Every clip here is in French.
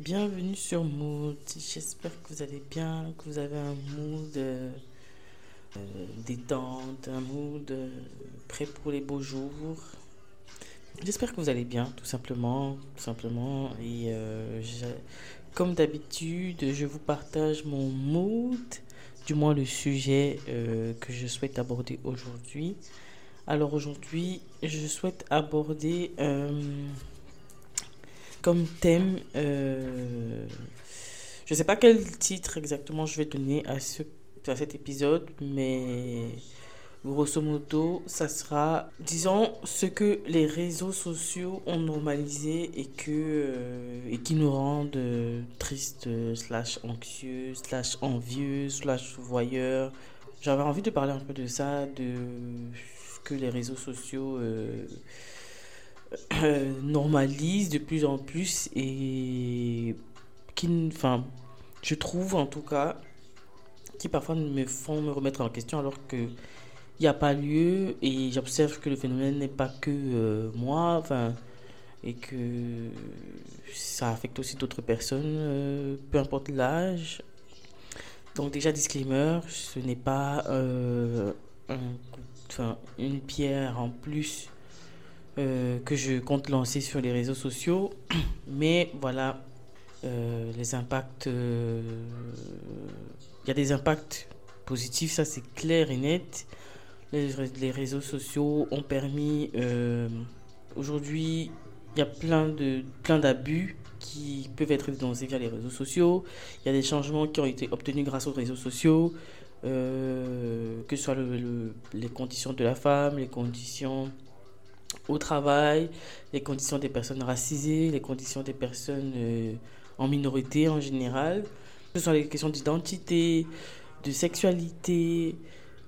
bienvenue sur Mood. J'espère que vous allez bien, que vous avez un mood euh, euh, détente, un mood euh, prêt pour les beaux jours. J'espère que vous allez bien, tout simplement, tout simplement. Et comme d'habitude, je vous partage mon mood, du moins le sujet que je souhaite aborder aujourd'hui. Alors aujourd'hui, je souhaite aborder comme thème. Euh, je ne sais pas quel titre exactement je vais donner à, ce, à cet épisode, mais grosso modo, ça sera, disons, ce que les réseaux sociaux ont normalisé et, que, euh, et qui nous rendent tristes, slash anxieux, slash envieux, slash voyeurs. J'avais envie de parler un peu de ça, de ce que les réseaux sociaux... Euh, euh, normalise de plus en plus et qui, enfin, je trouve en tout cas, qui parfois me font me remettre en question alors que il n'y a pas lieu et j'observe que le phénomène n'est pas que euh, moi, enfin, et que ça affecte aussi d'autres personnes, euh, peu importe l'âge. Donc déjà disclaimer, ce n'est pas un, une pierre en plus euh, que je compte lancer sur les réseaux sociaux. Mais voilà, euh, les impacts, euh, il y a des impacts positifs, ça c'est clair et net. Les, réseaux sociaux ont permis, aujourd'hui, il y a plein de plein d'abus qui peuvent être dénoncés via les réseaux sociaux. Il y a des changements qui ont été obtenus grâce aux réseaux sociaux, que ce soit les conditions de la femme, les conditions au travail, les conditions des personnes racisées, les conditions des personnes euh, en minorité en général. Ce sont les questions d'identité, de sexualité.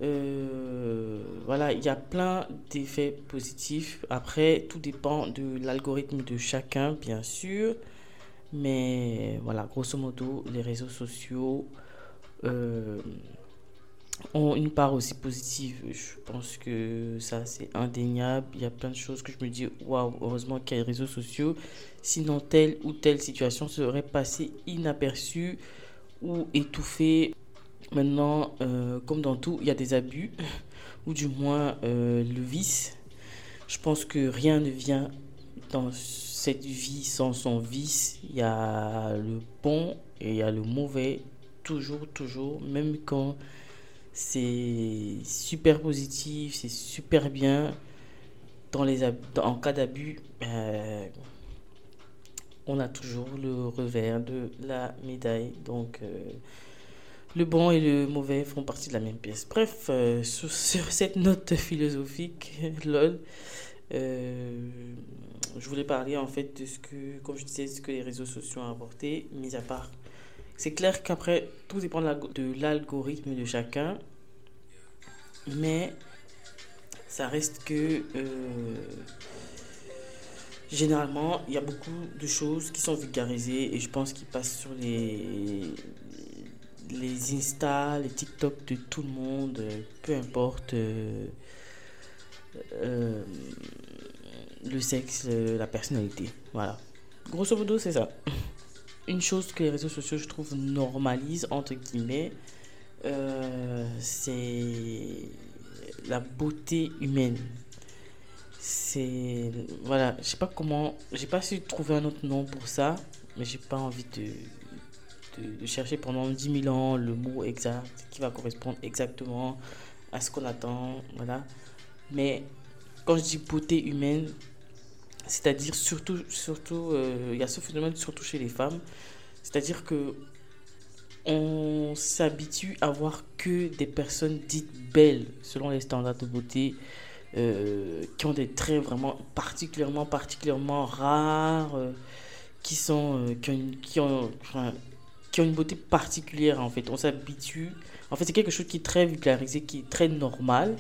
Euh, voilà, il y a plein d'effets positifs. Après, tout dépend de l'algorithme de chacun, bien sûr. Mais voilà, grosso modo, les réseaux sociaux euh, ont une part aussi positive. Je pense que ça, c'est indéniable. Il y a plein de choses que je me dis, waouh, heureusement qu'il y a les réseaux sociaux. Sinon, telle ou telle situation serait passée inaperçue ou étouffée. Maintenant, euh, comme dans tout, il y a des abus, ou du moins euh, le vice. Je pense que rien ne vient dans cette vie sans son vice. Il y a le bon et il y a le mauvais. Toujours, toujours. Même quand c'est super positif, c'est super bien. En cas d'abus, euh, on a toujours le revers de la médaille. Donc, euh, le bon et le mauvais font partie de la même pièce. Bref, euh, sur, cette note philosophique, lol, je voulais parler en fait de ce que, comme je disais, ce que les réseaux sociaux ont apporté, mis à part c'est clair qu'après, tout dépend de l'algorithme de chacun. Mais ça reste que euh, généralement, il y a beaucoup de choses qui sont vulgarisées et je pense qu'ils passent sur les, les Insta, les TikTok de tout le monde, peu importe euh, euh, le sexe, la personnalité. Voilà. Grosso modo, c'est ça une chose que les réseaux sociaux, je trouve, normalisent, entre guillemets, euh, c'est la beauté humaine. C'est. Voilà, je sais pas comment. J'ai pas su trouver un autre nom pour ça, mais j'ai pas envie de, de, chercher pendant 10 000 ans le mot exact qui va correspondre exactement à ce qu'on attend. Voilà. Mais quand je dis beauté humaine, c'est-à-dire surtout, surtout, euh, il y a ce phénomène surtout chez les femmes. C'est-à-dire que on s'habitue à voir que des personnes dites belles selon les standards de beauté, euh, qui ont des traits vraiment particulièrement, particulièrement rares, euh, qui sont, qui ont, qui ont, qui ont une beauté particulière en fait. On s'habitue. En fait, c'est quelque chose qui est très vulgarisé, qui est très normal.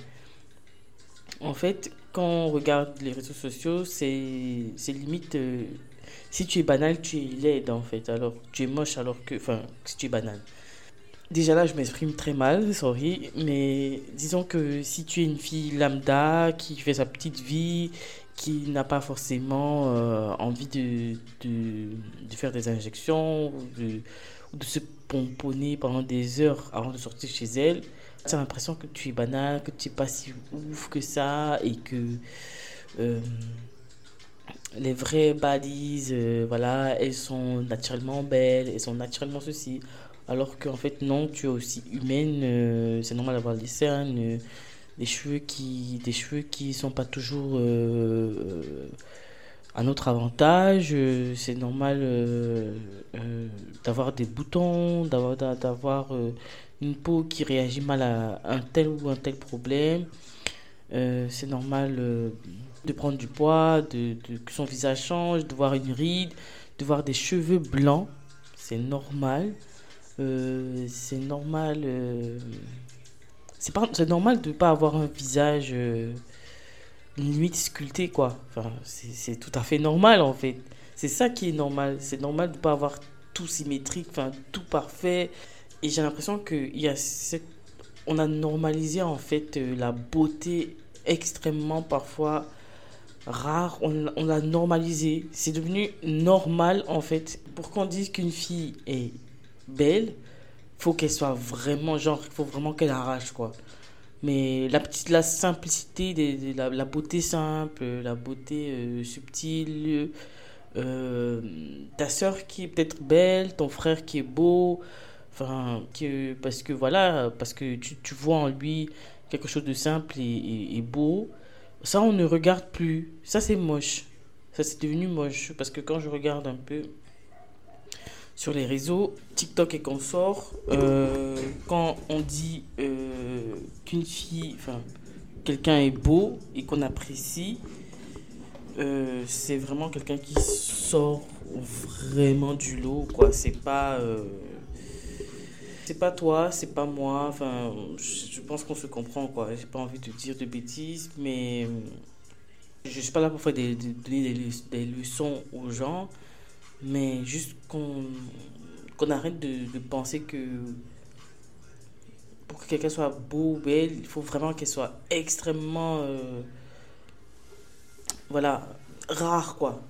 En fait, quand on regarde les réseaux sociaux, c'est limite. Euh, si tu es banal, tu es laide en fait. Alors, tu es moche alors que. Enfin, si tu es banal. Déjà là, je m'exprime très mal, sorry. Mais disons que si tu es une fille lambda qui fait sa petite vie, qui n'a pas forcément envie de, de, faire des injections de, ou de se pomponner pendant des heures avant de sortir chez elle. Tu as l'impression que tu es banal, que tu n'es pas si ouf que ça et que euh, les vraies balises, euh, voilà, elles sont naturellement belles, elles sont naturellement ceci. Alors qu'en fait, non, tu es aussi humaine, euh, c'est normal d'avoir des cernes, des cheveux qui des cheveux qui sont pas toujours à notre avantage. c'est normal d'avoir des boutons, d'avoir une peau qui réagit mal à un tel ou un tel problème. c'est normal de prendre du poids, de, que son visage change, de voir une ride, de voir des cheveux blancs. C'est normal. Euh, c'est normal. Euh, c'est pas c'est normal de ne pas avoir un visage euh, limite sculpté quoi. Enfin, c'est tout à fait normal en fait. C'est ça qui est normal. C'est normal de ne pas avoir tout symétrique, enfin tout parfait. Et j'ai l'impression que il y a on a normalisé en fait la beauté extrêmement parfois rare, on, on l'a normalisé. C'est devenu normal en fait. Pour qu'on dise qu'une fille est belle, faut qu'elle soit vraiment, genre, il faut vraiment qu'elle arrache quoi. Mais la petite, la simplicité, de, la, beauté simple, la beauté euh, subtile, euh, ta soeur qui est peut-être belle, ton frère qui est beau, que, parce que voilà, parce que tu, tu vois en lui quelque chose de simple et, beau. Ça, on ne regarde plus. Ça, c'est moche. Ça, c'est devenu moche. Parce que quand je regarde un peu sur les réseaux, TikTok et consorts, euh, quand on dit euh, qu'une fille, enfin, quelqu'un est beau et qu'on apprécie, euh, c'est vraiment quelqu'un qui sort vraiment du lot, quoi. C'est pas c'est pas toi, c'est pas moi. Enfin, je, pense qu'on se comprend, quoi. J'ai pas envie de dire de bêtises, mais je suis pas là pour faire des, donner des, leçons aux gens, mais juste qu'on arrête de, de, penser que pour que quelqu'un soit beau ou belle, il faut vraiment qu'elle soit extrêmement. Euh, voilà, rare, quoi.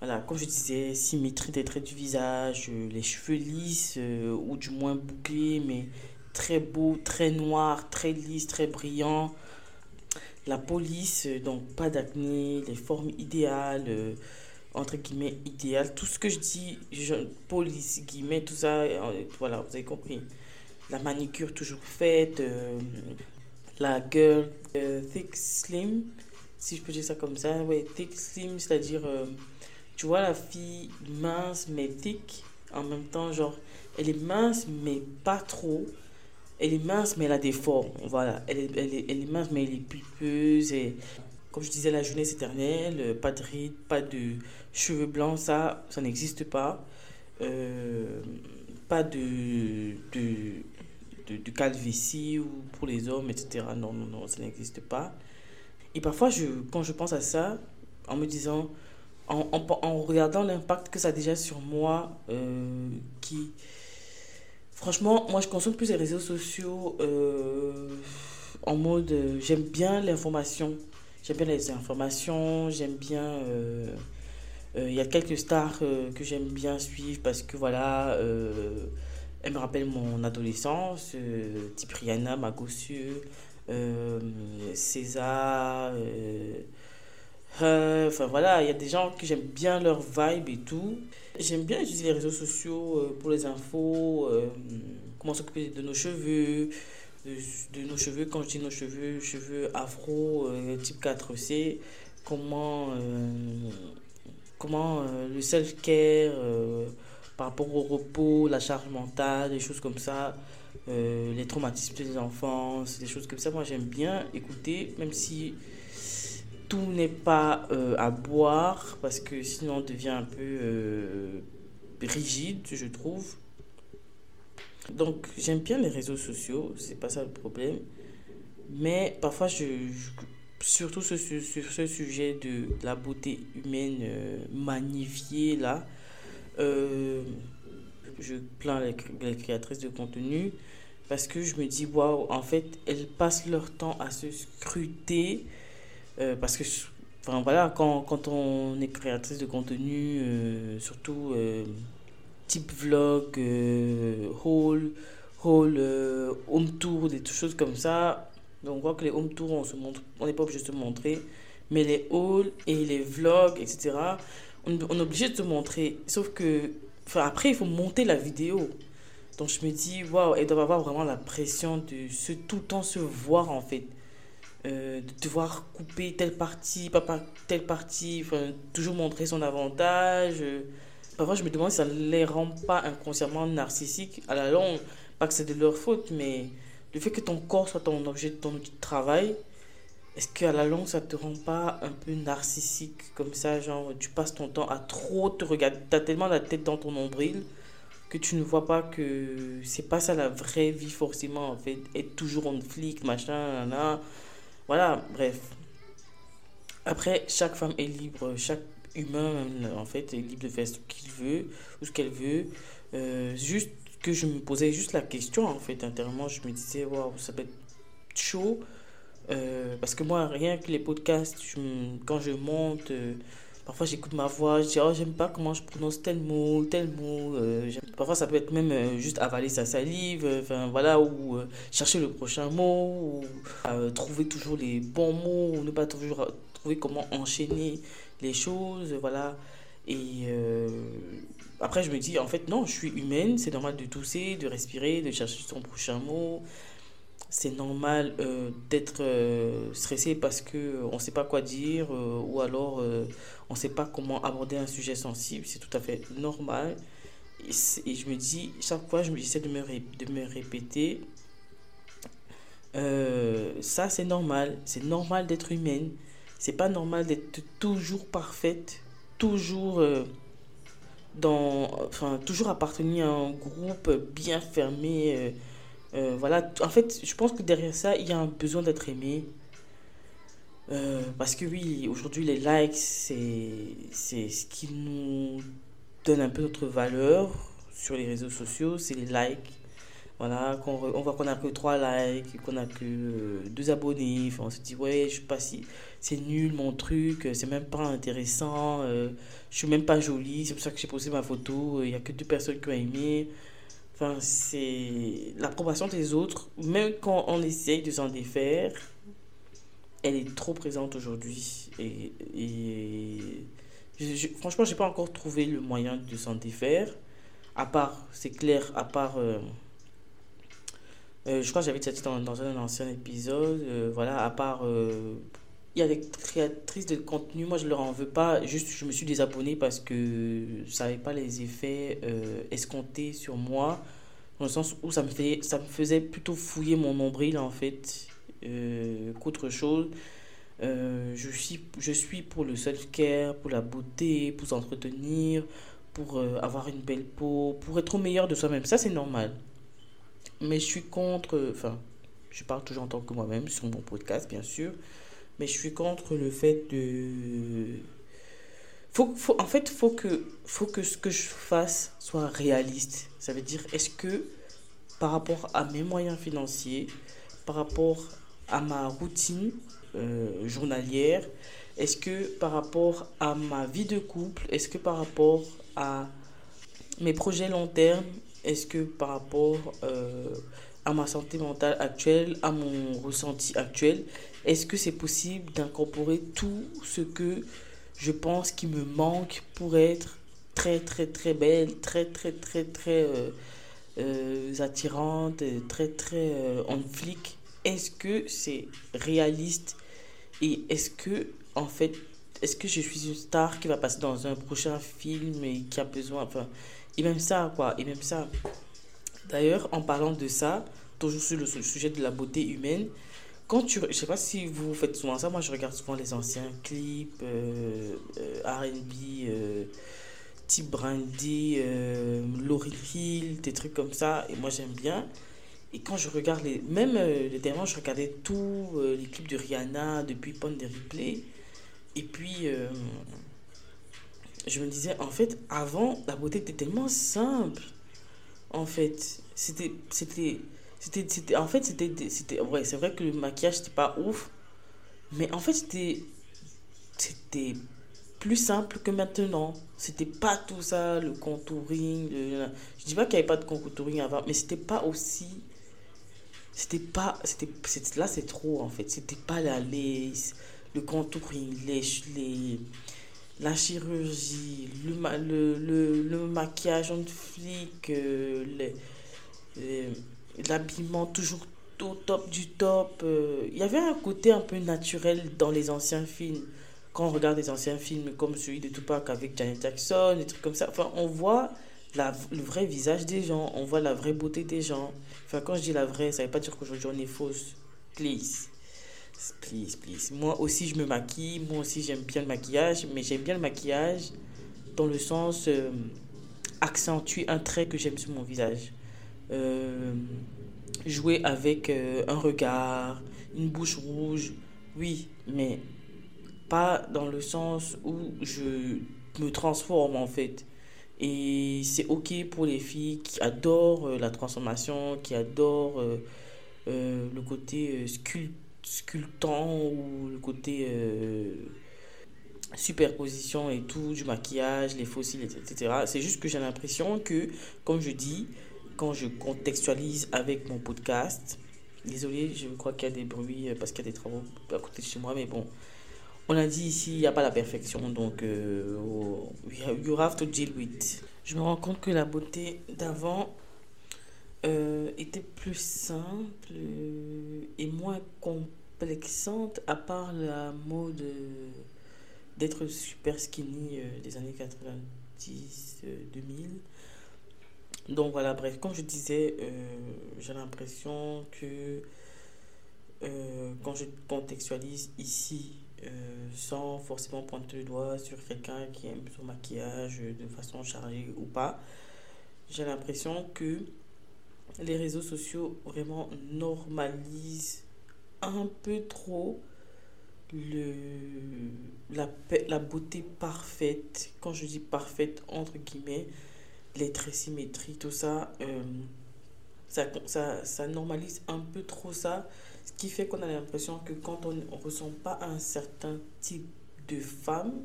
Voilà, comme je disais, symétrie des traits du visage, euh, les cheveux lisses euh, ou du moins bouclés, mais très beau, très noir, très lisse, très brillant. La police, euh, donc pas d'acné, les formes idéales, entre guillemets idéales. Tout ce que je dis, police, guillemets, tout ça, voilà, vous avez compris. La manicure toujours faite, la girl thick slim, si je peux dire ça comme ça, ouais, thick slim, c'est-à-dire tu vois la fille mince mais thick en même temps genre elle est mince mais pas trop. Elle est mince mais elle a des formes voilà. Elle est, elle est, elle est mince mais elle est pulpeuse et comme je disais la jeunesse éternelle pas de rides pas de cheveux blancs ça ça n'existe pas. Euh, pas de, de, de, calvitie ou pour les hommes etc non non non ça n'existe pas. Et parfois je quand je pense à ça en me disant en, regardant l'impact que ça a déjà sur moi, euh, qui... Franchement, moi, je consomme plus les réseaux sociaux euh, en mode... Euh, j'aime bien l'information. J'aime bien les informations, j'aime bien... Il y a quelques stars que j'aime bien suivre parce que, voilà, elles me rappellent mon adolescence, type Rihanna, Magossieux, César... Euh, enfin voilà, il y a des gens que j'aime bien leur vibe et tout. J'aime bien utiliser les réseaux sociaux euh, pour les infos, euh, comment s'occuper de nos cheveux, de, nos cheveux, quand je dis nos cheveux, cheveux afro, type 4C, comment, comment le self-care par rapport au repos, la charge mentale, des choses comme ça. les traumatismes des enfants, des choses comme ça. Moi, j'aime bien écouter, même si tout n'est pas euh, à boire parce que sinon on devient un peu euh, rigide, je trouve. Donc j'aime bien les réseaux sociaux, c'est pas ça le problème. Mais parfois, je, surtout sur ce, sujet de, la beauté humaine euh, magnifiée, là, je plains les, les, créatrices de contenu parce que je me dis, waouh, en fait, elles passent leur temps à se scruter euh, parce que enfin voilà, quand, quand on est créatrice de contenu, surtout type vlog, haul, haul, home tour, des choses comme ça, donc on voit que les home tours, on n'est pas obligé de se montrer, mais les hauls et les vlogs, etc., on, on est obligé de se montrer. Sauf que, enfin, après, il faut monter la vidéo. Donc je me dis, waouh, elle doit avoir vraiment la pression de se, tout le temps se voir en fait. Euh, de devoir couper telle partie, pas, telle partie, toujours montrer son avantage. Parfois, je me demande si ça ne les rend pas inconsciemment narcissiques à la longue. Pas que c'est de leur faute, mais le fait que ton corps soit ton objet, ton outil de travail, est-ce qu'à la longue, ça te rend pas un peu narcissique comme ça Genre, tu passes ton temps à trop te regarder. Tu as tellement la tête dans ton nombril que tu ne vois pas que c'est pas ça la vraie vie forcément en fait. Être toujours en flic, machin, là. Voilà, bref. Après, chaque femme est libre, chaque humain en fait est libre de faire ce qu'il veut ou ce qu'elle veut. Euh, juste que je me posais juste la question en fait intérieurement, je me disais waouh, ça peut être chaud euh, parce que moi, rien que les podcasts, quand je monte, euh, parfois j'écoute ma voix, je dis, oh, j'aime pas comment je prononce tel mot, tel mot. Euh, parfois, ça peut être même juste avaler sa salive, enfin voilà, ou chercher le prochain mot, ou trouver toujours les bons mots, ou ne pas toujours trouver comment enchaîner les choses, voilà. Et après, je me dis, en fait, non, je suis humaine, c'est normal de tousser, de respirer, de chercher son prochain mot c'est normal euh, d'être euh, stressé parce que euh, on ne sait pas quoi dire ou alors on ne sait pas comment aborder un sujet sensible. C'est tout à fait normal. Et, je me dis, chaque fois, je me j'essaie de de me répéter, ça c'est normal. C'est normal d'être humaine. C'est pas normal d'être toujours parfaite, toujours dans, enfin, toujours appartenir à un groupe bien fermé euh, voilà, en fait, je pense que derrière ça, il y a un besoin d'être aimé. Euh, parce que oui, aujourd'hui, les likes, c'est, ce qui nous donne un peu notre valeur sur les réseaux sociaux, c'est les likes. Voilà, on, on voit qu'on a que 3 likes, qu'on a que 2 abonnés. Enfin, on se dit, ouais, je sais pas si c'est nul mon truc, c'est même pas intéressant, euh, je suis même pas jolie, c'est pour ça que j'ai posté ma photo, il y a que deux personnes qui ont aimé. Enfin, c'est l'approbation des autres, même quand on essaye de s'en défaire, elle est trop présente aujourd'hui. Et, je, franchement, j'ai pas encore trouvé le moyen de s'en défaire. À part, c'est clair, à part. Euh, euh, je crois que j'avais dit ça dans, dans, un ancien épisode. Euh, voilà, à part. Il y a des créatrices de contenu, moi je leur en veux pas. Juste, je me suis désabonné parce que ça n'avait pas les effets escomptés sur moi dans le sens où ça me, fait, ça me faisait plutôt fouiller mon nombril en fait euh, qu'autre chose. Euh, je, suis, je suis pour le self-care, pour la beauté, pour s'entretenir, pour euh, avoir une belle peau, pour être au meilleur de soi-même. Ça, c'est normal. Mais je suis contre, enfin, je parle toujours en tant que moi-même sur mon podcast, bien sûr, mais je suis contre le fait de faut, faut, en fait, faut que, faut que ce que je fasse soit réaliste. Ça veut dire, est-ce que par rapport à mes moyens financiers, par rapport à ma routine euh, journalière, est-ce que par rapport à ma vie de couple, est-ce que par rapport à mes projets long terme, est-ce que par rapport euh, à ma santé mentale actuelle, à mon ressenti actuel, est-ce que c'est possible d'incorporer tout ce que je pense qu'il me manque pour être très très très belle, très très très très euh, euh, attirante, très très euh, en flic? Est-ce que c'est réaliste? Et est-ce que en fait est-ce que je suis une star qui va passer dans un prochain film et qui a besoin enfin et même ça quoi et même ça d'ailleurs en parlant de ça toujours sur le sujet de la beauté humaine. Quand tu je sais pas si vous faites souvent ça moi je regarde souvent les anciens clips euh, euh R&B euh, type Brandy euh, Lauryn Hill des trucs comme ça et moi j'aime bien. Et quand je regarde les même les derniers je regardais tous les clips de Rihanna depuis Pond des Replay et puis je me disais en fait avant la beauté était tellement simple. En fait c'était c'était en fait, c'était, c'était, ouais, c'est vrai que le maquillage, c'était pas ouf. Mais en fait, c'était, c'était plus simple que maintenant. C'était pas tout ça, le contouring. Le... Je dis pas qu'il n'y avait pas de contouring avant, mais c'était pas aussi. C'était pas. C'était, là, c'est trop en fait. C'était pas la lace, le contouring, les, les, la chirurgie, le, le, le, le maquillage en flic, euh, l'habillement toujours au top du top. Euh. Il y avait un côté un peu naturel dans les anciens films quand on regarde des anciens films comme celui de Tupac avec Janet Jackson, des trucs comme ça, enfin, on voit le vrai visage des gens, on voit la vraie beauté des gens. Enfin, quand je dis la vraie, ça ne veut pas dire qu'aujourd'hui on est fausse. Please. Please, please. Moi aussi, je me maquille. Moi aussi, j'aime bien le maquillage. Mais j'aime bien le maquillage dans le sens euh, accentuer un trait que j'aime sur mon visage. Euh, jouer avec euh, un regard, une bouche rouge. Oui, mais pas dans le sens où je me transforme en fait. Et c'est ok pour les filles qui adorent euh, la transformation, qui adorent le côté sculptant ou le côté superposition et tout, du maquillage, les fossiles, etc. C'est juste que j'ai l'impression que, comme je dis, quand je contextualise avec mon podcast, désolé, je crois qu'il y a des bruits parce qu'il y a des travaux à côté de chez moi, mais bon, on a dit ici, il n'y a pas la perfection, donc euh, you have to deal with. Je me rends compte que la beauté d'avant euh, était plus simple et moins complexante, à part la mode d'être super skinny euh, des années 90, 2000. Donc voilà, bref, comme je disais, j'ai l'impression que quand je contextualise ici euh, sans forcément pointer le doigt sur quelqu'un qui aime son maquillage de façon chargée ou pas. J'ai l'impression que les réseaux sociaux vraiment normalisent un peu trop la, la beauté parfaite. Quand je dis parfaite, entre guillemets, les traits symétriques, tout ça, euh, ça, ça, ça normalise un peu trop ça ce qui fait qu'on a l'impression que quand on ne ressent pas un certain type de femme,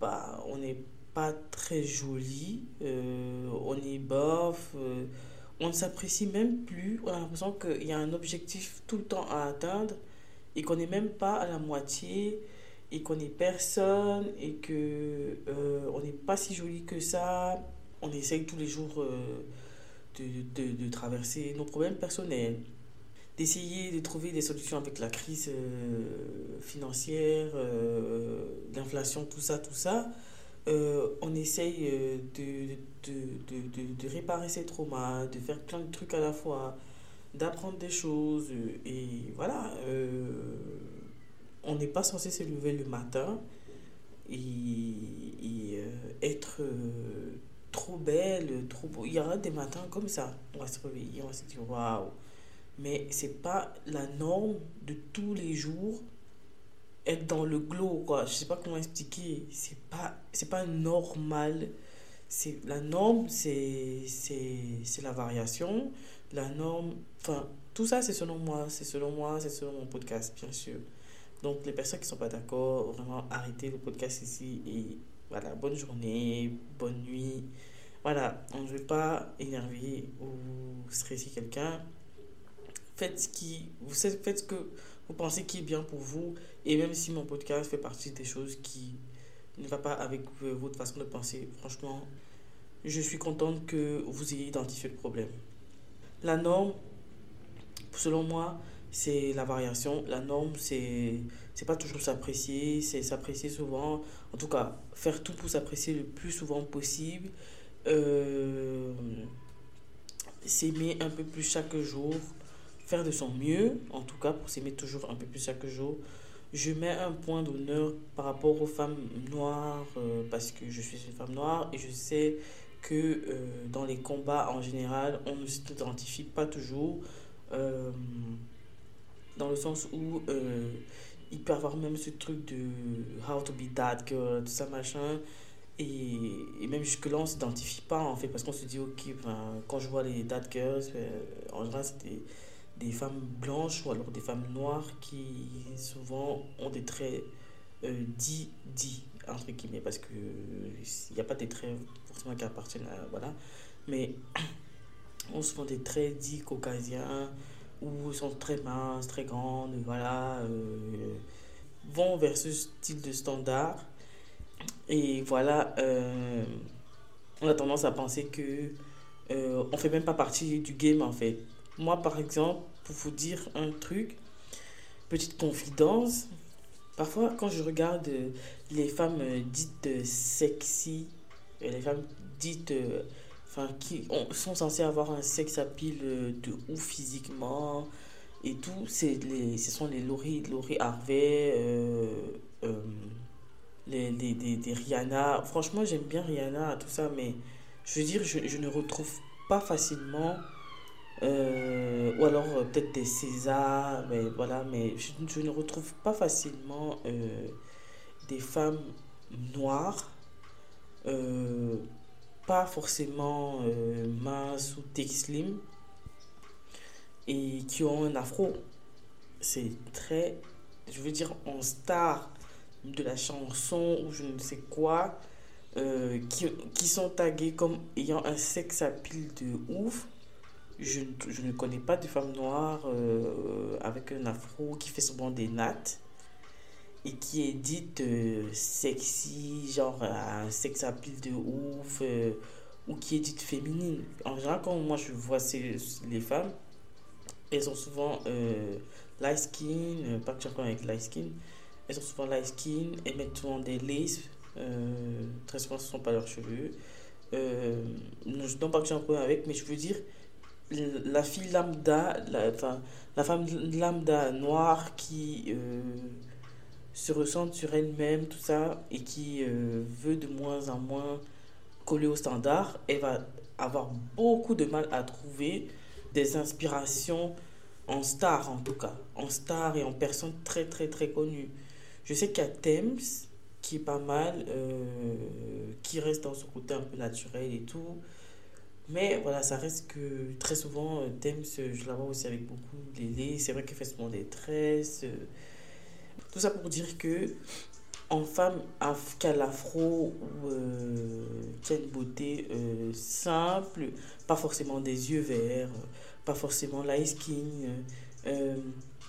bah, on n'est pas très joli, euh, on est bof, euh, on ne s'apprécie même plus. On a l'impression qu'il y a un objectif tout le temps à atteindre et qu'on n'est même pas à la moitié et qu'on n'est personne et que euh, on n'est pas si joli que ça. On essaye tous les jours de, de, traverser nos problèmes personnels d'essayer de trouver des solutions avec la crise euh, financière, euh, l'inflation, tout ça, tout ça. Euh, on essaye de, réparer ses traumas, de faire plein de trucs à la fois, d'apprendre des choses. Et voilà, on n'est pas censé se lever le matin et être trop belle, trop beau. Il y aura des matins comme ça. On va se réveiller, on va se dire waouh. Mais c'est pas la norme de tous les jours être dans le glow quoi. Je sais pas comment expliquer. C'est pas pas normal. La norme c'est la variation. La norme enfin tout ça c'est selon moi. C'est selon moi c'est selon mon podcast bien sûr. Donc les personnes qui sont pas d'accord vraiment arrêtez le podcast ici et voilà bonne journée bonne nuit. Voilà on ne veut pas énerver ou stresser quelqu'un. Faites ce qui vous faites que vous pensez qui est bien pour vous. Et même si mon podcast fait partie des choses qui ne va pas avec euh, votre façon de penser franchement je suis contente que vous ayez identifié le problème. La norme selon moi c'est la variation la norme c'est pas toujours s'apprécier c'est s'apprécier souvent. En tout cas faire tout pour s'apprécier le plus souvent possible. Euh, s'aimer un peu plus chaque jour faire de son mieux, en tout cas pour s'aimer toujours un peu plus chaque jour. Je mets un point d'honneur par rapport aux femmes noires euh, parce que je suis une femme noire et je sais que euh, dans les combats en général, on ne s'identifie pas toujours dans le sens où il peut avoir même ce truc de how to be that girl, tout ça machin. Et, même jusque-là, on ne s'identifie pas en fait parce qu'on se dit, ok, quand je vois les that girls, en général, c'était des femmes blanches ou alors des femmes noires qui souvent ont des traits dit, dit, entre guillemets, parce qu'il n'y a pas des traits forcément qui appartiennent à. Voilà. Mais on font des traits dits caucasiens, sont très minces, très grandes, voilà, euh, vont vers ce style de standard. Et voilà, euh, on a tendance à penser que euh, on fait même pas partie du game en fait. Moi par exemple, pour vous dire un truc, petite confidence, parfois quand je regarde les femmes dites sexy, les femmes dites qui sont censés avoir un sex appeal euh, de ouf physiquement et tout. Les, ce sont les Laurie, Laurie Harvey, euh, euh, les, les, des, Rihanna. Franchement, j'aime bien Rihanna, tout ça, mais je veux dire, je, je ne retrouve pas facilement. ou alors peut-être des César, mais voilà, mais je ne retrouve pas facilement des femmes noires pas forcément euh, mince ou slim et qui ont un afro. C'est très, je veux dire, en star de la chanson ou je ne sais quoi, euh, qui, qui, sont tagués comme ayant un sexe à pile de ouf. Je, je ne connais pas de femme noire euh, avec un afro qui fait souvent des nattes et qui est dite euh, sexy, genre un sex appeal de ouf, euh, ou qui est dite féminine. En général, quand moi je vois ces, les femmes, elles ont souvent euh, light skin, pas que j'ai avec light skin, elles ont souvent light skin, elles mettent souvent des laces, très souvent ce ne sont pas leurs cheveux. je pas que j'ai un problème avec, mais je veux dire, la fille lambda, la, la femme lambda noire qui se ressent sur elle-même, tout ça, et qui euh, veut de moins en moins coller au standard, elle va avoir beaucoup de mal à trouver des inspirations en star en tout cas, en star et en personne très très très connue. Je sais qu'il y a Thames qui est pas mal, euh, qui reste dans ce côté un peu naturel et tout. Mais voilà, ça reste que très souvent, euh, Thames, je la vois aussi avec beaucoup de C'est vrai qu'elle fait souvent des tresses. Tout ça pour dire que en femme qui a l'afro ou euh, qui a une beauté euh, simple, pas forcément des yeux verts, pas forcément light skin, euh,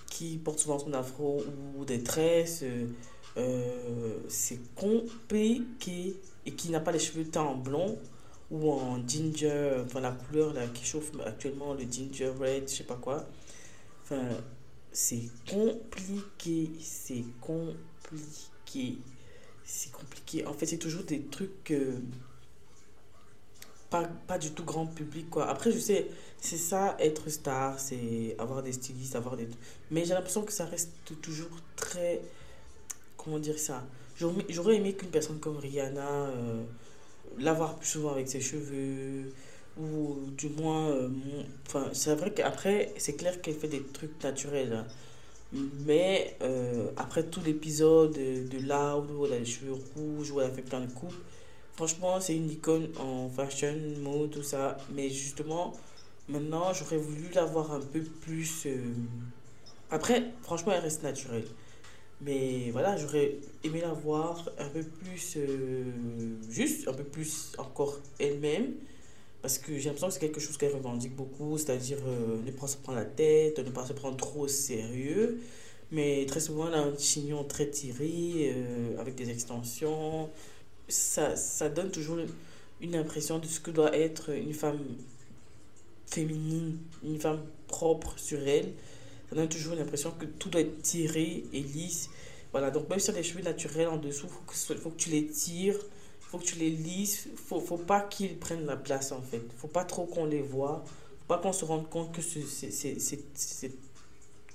qui porte souvent son afro ou des tresses, c'est compliqué et qui n'a pas les cheveux teints blond ou en ginger, enfin la couleur là, qui chauffe actuellement, le ginger red, je sais pas quoi. C'est compliqué, c'est compliqué, c'est compliqué. En fait, c'est toujours des trucs euh, pas, pas du tout grand public, quoi. Après, je sais, c'est ça, être star, c'est avoir des stylistes, avoir des... Mais j'ai l'impression que ça reste toujours très... Comment dire ça? J'aurais aimé qu'une personne comme Rihanna, euh, l'avoir plus souvent avec ses cheveux, ou du moins euh, enfin c'est vrai qu'après c'est clair qu'elle fait des trucs naturels hein. mais euh, après tout l'épisode de, de où elle a les cheveux rouges où elle a fait plein de coupes franchement c'est une icône en fashion mode tout ça. Mais justement maintenant j'aurais voulu la voir un peu plus euh, après franchement elle reste naturelle. Mais voilà j'aurais aimé la voir un peu plus juste un peu plus encore elle-même parce que j'ai l'impression que c'est quelque chose qu'elle revendique beaucoup, c'est-à-dire euh, ne pas se prendre la tête, ne pas se prendre trop au sérieux. Mais très souvent, elle a un chignon très tiré, euh, avec des extensions. Ça, donne toujours une impression de ce que doit être une femme féminine, une femme propre sur elle. Ça donne toujours l'impression que tout doit être tiré et lisse. Voilà, donc même as des cheveux naturels en dessous, il faut que tu les tires faut que tu les lises. Faut, faut pas qu'ils prennent la place, en fait. Faut pas trop qu'on les voit. Faut pas qu'on se rende compte que c'est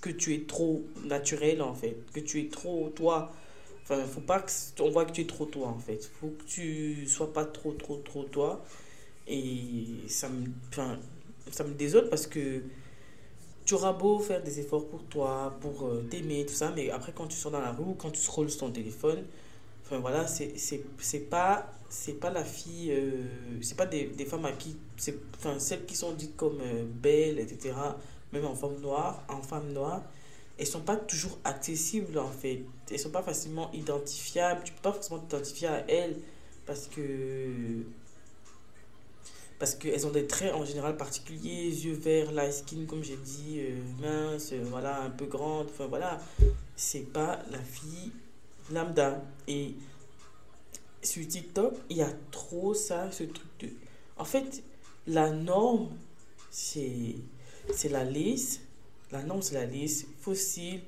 que tu es trop naturel, en fait. Que tu es trop toi. Enfin, faut pas qu'on voit que tu es trop toi, en fait. Faut que tu sois pas trop, trop, trop toi. Et ça me, enfin, ça me désole parce que tu auras beau faire des efforts pour toi, pour euh, t'aimer, tout ça, mais après, quand tu sors dans la rue, quand tu scrolles sur ton téléphone, Enfin voilà, c'est pas c'est pas la fille euh, c'est pas des, des, femmes à qui c'est enfin celles qui sont dites comme euh, belles etc même en femme noire en femme noire elles sont pas toujours accessibles en fait. Elles sont pas facilement identifiables. Tu peux pas forcément t'identifier à elles parce que parce qu'elles ont des traits en général particuliers, yeux verts, light skin, comme j'ai dit, euh, mince, voilà, un peu grande, enfin voilà, c'est pas la fille lambda. Et sur TikTok, il y a trop ça, ce truc de... En fait, la norme, c'est la lisse, la norme c'est la lisse, fossile,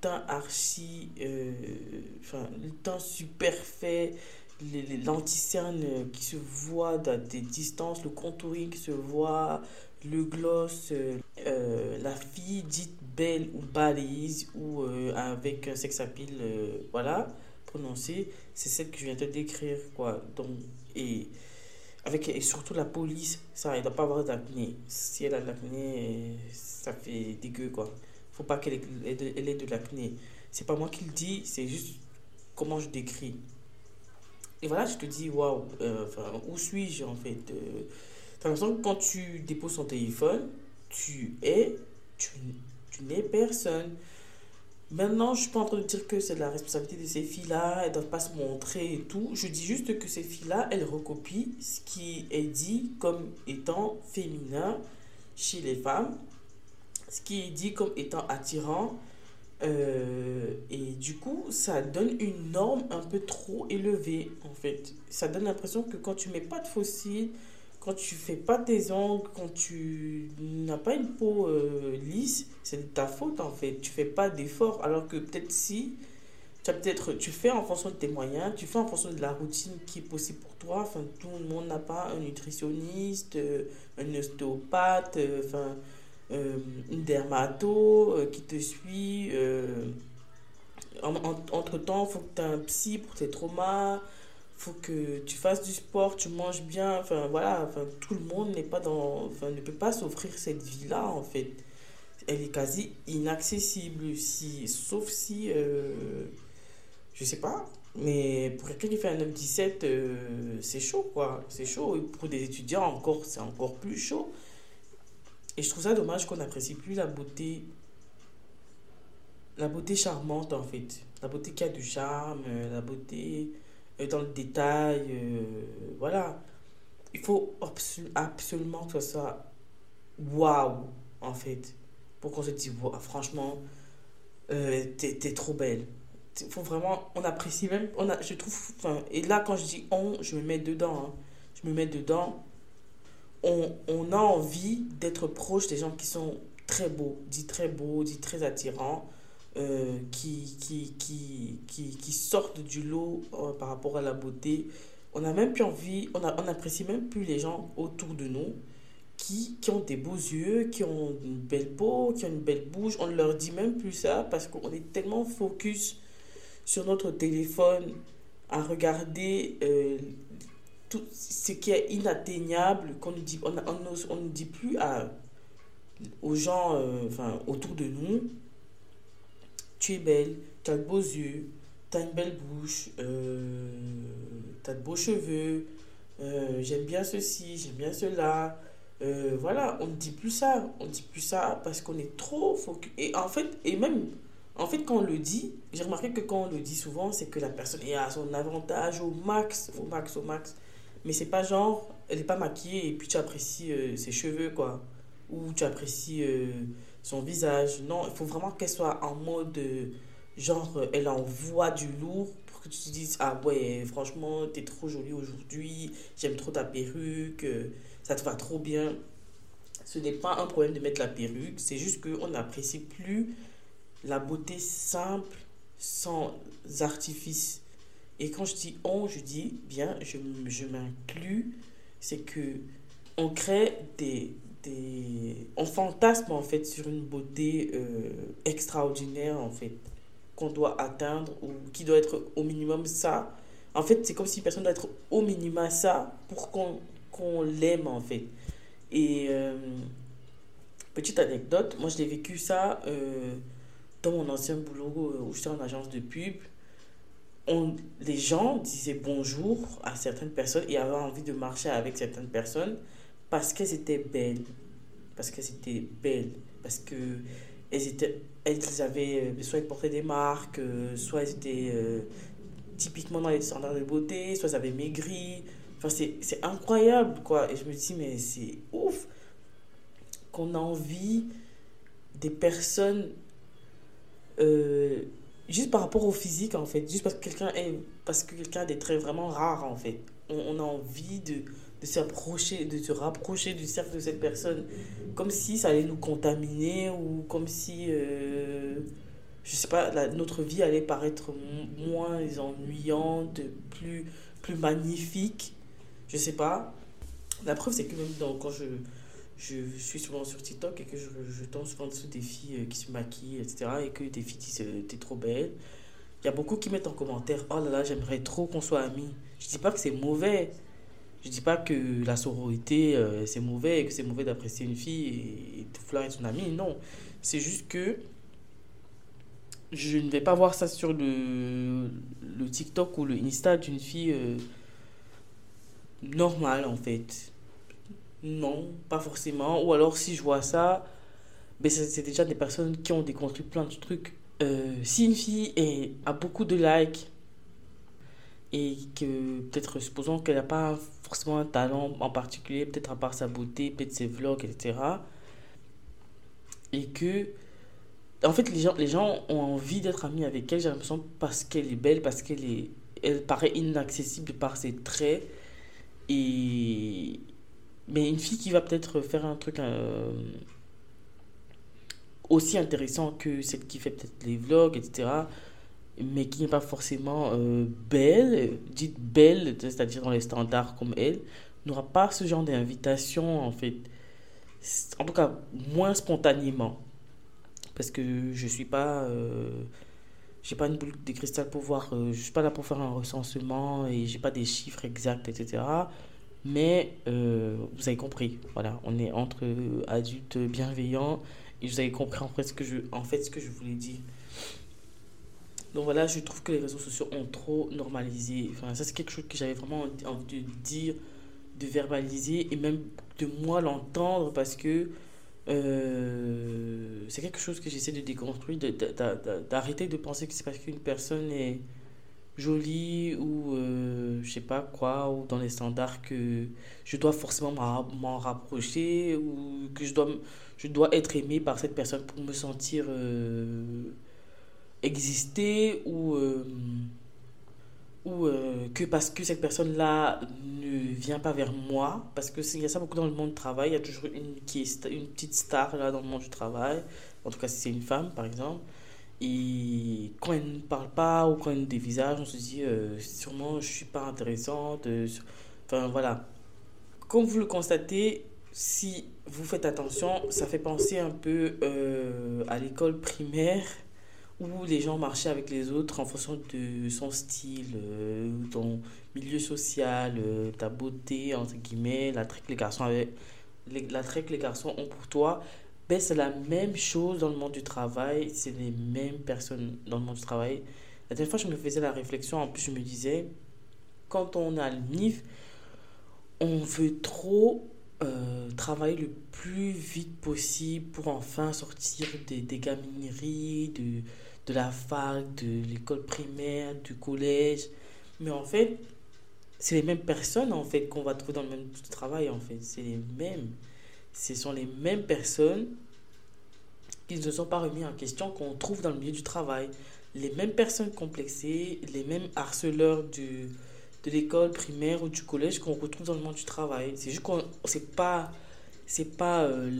teint archi, euh, enfin, le teint super fait, les, qui se voient dans des distances, le contouring qui se voit, le gloss, euh, euh, la fille dite belle ou balise ou euh, avec un sex appeal, voilà, prononcé, c'est celle que je viens de décrire, quoi. Donc, et, avec, et surtout la police, ça, elle doit pas avoir d'acné. Si elle a de l'acné, ça fait dégueu, quoi. faut pas qu'elle ait, ait de l'acné. C'est pas moi qui le dis, c'est juste comment je décris. Et voilà, je te dis, waouh, euh, où suis-je en fait l'impression que quand tu déposes ton téléphone, tu es, tu, tu n'es personne. Maintenant, je suis pas en train de dire que c'est de la responsabilité de ces filles-là, elles doivent pas se montrer et tout. Je dis juste que ces filles-là, elles recopient ce qui est dit comme étant féminin chez les femmes, ce qui est dit comme étant attirant euh, et du coup, ça donne une norme un peu trop élevée, en fait. Ça donne l'impression que quand tu mets pas de fossiles, quand tu fais pas tes ongles, quand tu n'as pas une peau euh, lisse, c'est de ta faute, en fait. Tu fais pas d'efforts. Alors que peut-être si, tu peut-être, tu fais en fonction de tes moyens, tu fais en fonction de la routine qui est possible pour toi. Enfin, tout le monde n'a pas un nutritionniste, euh, un ostéopathe, enfin euh, une dermato qui te suit. Entre temps, il faut que tu aies un psy pour tes traumas. Faut que tu fasses du sport, tu manges bien. Enfin, voilà. Enfin, tout le monde n'est pas dans. Enfin, ne peut pas s'offrir cette vie-là, en fait. Elle est quasi inaccessible. Si, sauf si. je sais pas. Mais pour quelqu'un qui fait un 9-17, c'est chaud, quoi. C'est chaud. Pour des étudiants, encore, c'est encore plus chaud. Et je trouve ça dommage qu'on n'apprécie plus la beauté, la beauté charmante en fait. La beauté qui a du charme, euh, la beauté euh, dans le détail. Euh, voilà. Il faut absolument que ce soit waouh en fait. Pour qu'on se dise, franchement, t'es es trop belle. faut vraiment, on apprécie même, je trouve, et là quand je dis on, je me mets dedans. Hein. Je me mets dedans on, on a envie d'être proche des gens qui sont très beaux, dit très beaux, dit très attirants, euh, qui, qui, qui, qui, qui, sortent du lot euh, par rapport à la beauté. On a même plus envie, on, a, on apprécie même plus les gens autour de nous qui, qui ont des beaux yeux, qui ont une belle peau, qui ont une belle bouche. On ne leur dit même plus ça parce qu'on est tellement focus sur notre téléphone à regarder euh, tout ce qui est inatteignable, qu'on ne dit, on, on, ne dit plus à, aux gens euh, enfin, autour de nous, tu es belle, tu as de beaux yeux, tu as une belle bouche, euh, tu as de beaux cheveux, euh, j'aime bien ceci, j'aime bien cela. voilà, on ne dit plus ça, on ne dit plus ça parce qu'on est trop focus. Et en fait, et même, en fait, quand on le dit, j'ai remarqué que quand on le dit souvent, c'est que la personne est à son avantage au max, au max, au max. Mais c'est pas genre, elle est pas maquillée et puis tu apprécies euh, ses cheveux, quoi. Ou tu apprécies euh, son visage. Non, il faut vraiment qu'elle soit en mode, euh, genre, elle envoie du lourd pour que tu te dises, ah ouais, franchement, t'es trop jolie aujourd'hui, j'aime trop ta perruque, ça te va trop bien. Ce n'est pas un problème de mettre la perruque, c'est juste qu'on n'apprécie plus la beauté simple, sans artifice. Et quand je dis on, je dis bien, je, je m'inclus, c'est que on crée des, On fantasme en fait sur une beauté euh, extraordinaire en fait, qu'on doit atteindre ou qui doit être au minimum ça. En fait, c'est comme si personne doit être au minimum ça pour qu'on l'aime en fait. Et euh, petite anecdote, moi je l'ai vécu ça euh, dans mon ancien boulot où j'étais en agence de pub on, les gens disaient bonjour à certaines personnes et avaient envie de marcher avec certaines personnes parce qu'elles étaient belles. Parce qu'elles étaient belles. Parce que elles, étaient, elles avaient, soit elles portaient des marques, soit elles étaient typiquement dans les standards de beauté, soit elles avaient maigri. Enfin, c'est incroyable, quoi. Et je me dis, mais c'est ouf qu'on a envie des personnes juste par rapport au physique en fait juste parce que quelqu'un est parce que quelqu'un a des traits vraiment rares en fait on, a envie de de s'approcher de se rapprocher du cercle de cette personne comme si ça allait nous contaminer ou comme si euh, je sais pas notre vie allait paraître moins ennuyante plus plus magnifique je sais pas la preuve c'est que même quand je je suis souvent sur TikTok et que je, je tombe souvent sur des filles euh, qui se maquillent, etc. Et que des filles disent euh, T'es trop belle. Il y a beaucoup qui mettent en commentaire Oh là là, j'aimerais trop qu'on soit amis. Je dis pas que c'est mauvais. Je dis pas que la sororité euh, c'est mauvais et que c'est mauvais d'apprécier une fille et, de vouloir son amie. Non. C'est juste que je ne vais pas voir ça sur le, TikTok ou le Insta d'une fille normale en fait non, pas forcément. Ou alors, si je vois ça, ben c'est déjà des personnes qui ont déconstruit plein de trucs. Euh, si une fille a beaucoup de likes et que peut-être supposons qu'elle n'a pas forcément un talent en particulier, peut-être à part sa beauté, peut-être ses vlogs, etc. Et que, en fait, les gens, les gens ont envie d'être amis avec elle, j'ai l'impression, parce qu'elle est belle, parce qu'elle est, elle paraît inaccessible par ses traits. Et, mais une fille qui va peut-être faire un truc euh, aussi intéressant que celle qui fait peut-être les vlogs, etc., mais qui n'est pas forcément euh, belle, dite belle, c'est-à-dire dans les standards comme elle, n'aura pas ce genre d'invitation, en fait. En tout cas, moins spontanément. Parce que je suis pas. Euh, j'ai pas une boule de cristal pour voir. je suis pas là pour faire un recensement et j'ai pas des chiffres exacts, etc. Mais euh, vous avez compris, voilà, on est entre adultes bienveillants et vous avez compris en fait ce que je, en fait, ce que je voulais dire. Donc voilà, je trouve que les réseaux sociaux ont trop normalisé. Ça c'est quelque chose que j'avais vraiment envie de dire, de verbaliser et même de moi l'entendre parce que euh, c'est quelque chose que j'essaie de déconstruire, d'arrêter de, de penser que c'est parce qu'une personne est jolie ou euh, je sais pas quoi, ou dans les standards que je dois forcément m'en rapprocher ou que je dois, je dois être aimé par cette personne pour me sentir euh, exister ou, euh, ou que parce que cette personne-là ne vient pas vers moi, parce que il y a ça beaucoup dans le monde du travail, il y a toujours une, qui est une petite star là dans le monde du travail, en tout cas si c'est une femme par exemple et quand elle ne parle pas ou quand elle nous dévisage, on se dit euh, sûrement je suis pas intéressante. Euh, enfin voilà. Comme vous le constatez, si vous faites attention, ça fait penser un peu euh, à l'école primaire où les gens marchaient avec les autres en fonction de son style, ton milieu social, ta beauté, entre guillemets, l'attrait que les garçons avaient, l'attrait que les garçons ont pour toi ben, c'est la même chose dans le monde du travail, c'est les mêmes personnes dans le monde du travail. La dernière fois, je me faisais la réflexion, en plus, je me disais, quand on a le NIF, on veut trop euh, travailler le plus vite possible pour enfin sortir des gamineries, de, de la fac, de l'école primaire, du collège. Mais en fait, c'est les mêmes personnes en fait qu'on va trouver dans le même travail en fait. C'est les mêmes ce sont les mêmes personnes qui ne sont pas remis en question qu'on trouve dans le milieu du travail. Les mêmes personnes complexées, les mêmes harceleurs du, de l'école primaire ou du collège qu'on retrouve dans le monde du travail. C'est juste qu'on c'est pas c'est pas euh,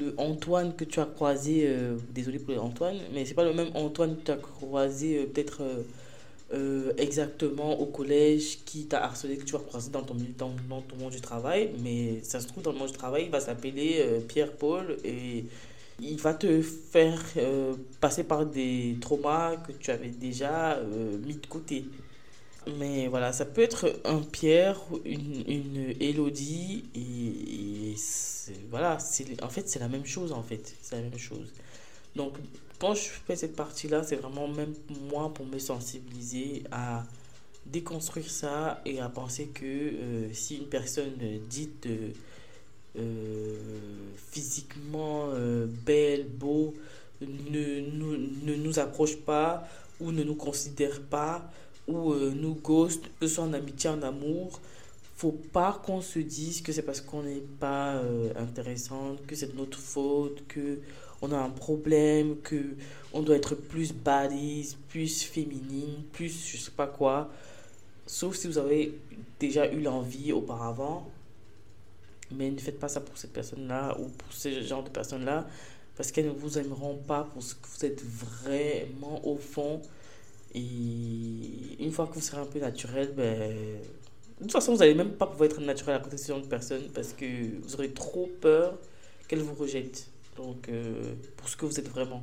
le, Antoine que tu as croisé euh, désolé pour Antoine mais c'est pas le même Antoine que tu as croisé euh, peut-être exactement au collège qui t'a harcelé, que tu vas croiser dans ton, dans, dans, ton monde du travail, mais ça se trouve dans le monde du travail, il va s'appeler Pierre-Paul et il va te faire passer par des traumas que tu avais déjà mis de côté. Mais voilà, ça peut être un Pierre, une, une Élodie, et, et voilà, en fait c'est la même chose en fait, c'est la même chose. Donc quand je fais cette partie-là, c'est vraiment même moi pour me sensibiliser à déconstruire ça et à penser que euh, si une personne dite euh, physiquement euh, belle, beau, ne, ne nous approche pas ou ne nous considère pas ou euh, nous ghost, que ce soit en amitié, en amour, faut pas qu'on se dise que c'est parce qu'on n'est pas euh, intéressante, que c'est de notre faute, que on a un problème, que on doit être plus baddies, plus féminine, plus je sais pas quoi. Sauf si vous avez déjà eu l'envie auparavant. Mais ne faites pas ça pour cette personne-là ou pour ce genre de personnes-là parce qu'elles ne vous aimeront pas pour ce que vous êtes vraiment au fond. Et une fois que vous serez un peu naturel, ben, de toute façon, vous n'allez même pas pouvoir être naturel à côté de ce genre de personne parce que vous aurez trop peur qu'elle vous rejette. Donc, euh, pour ce que vous êtes vraiment.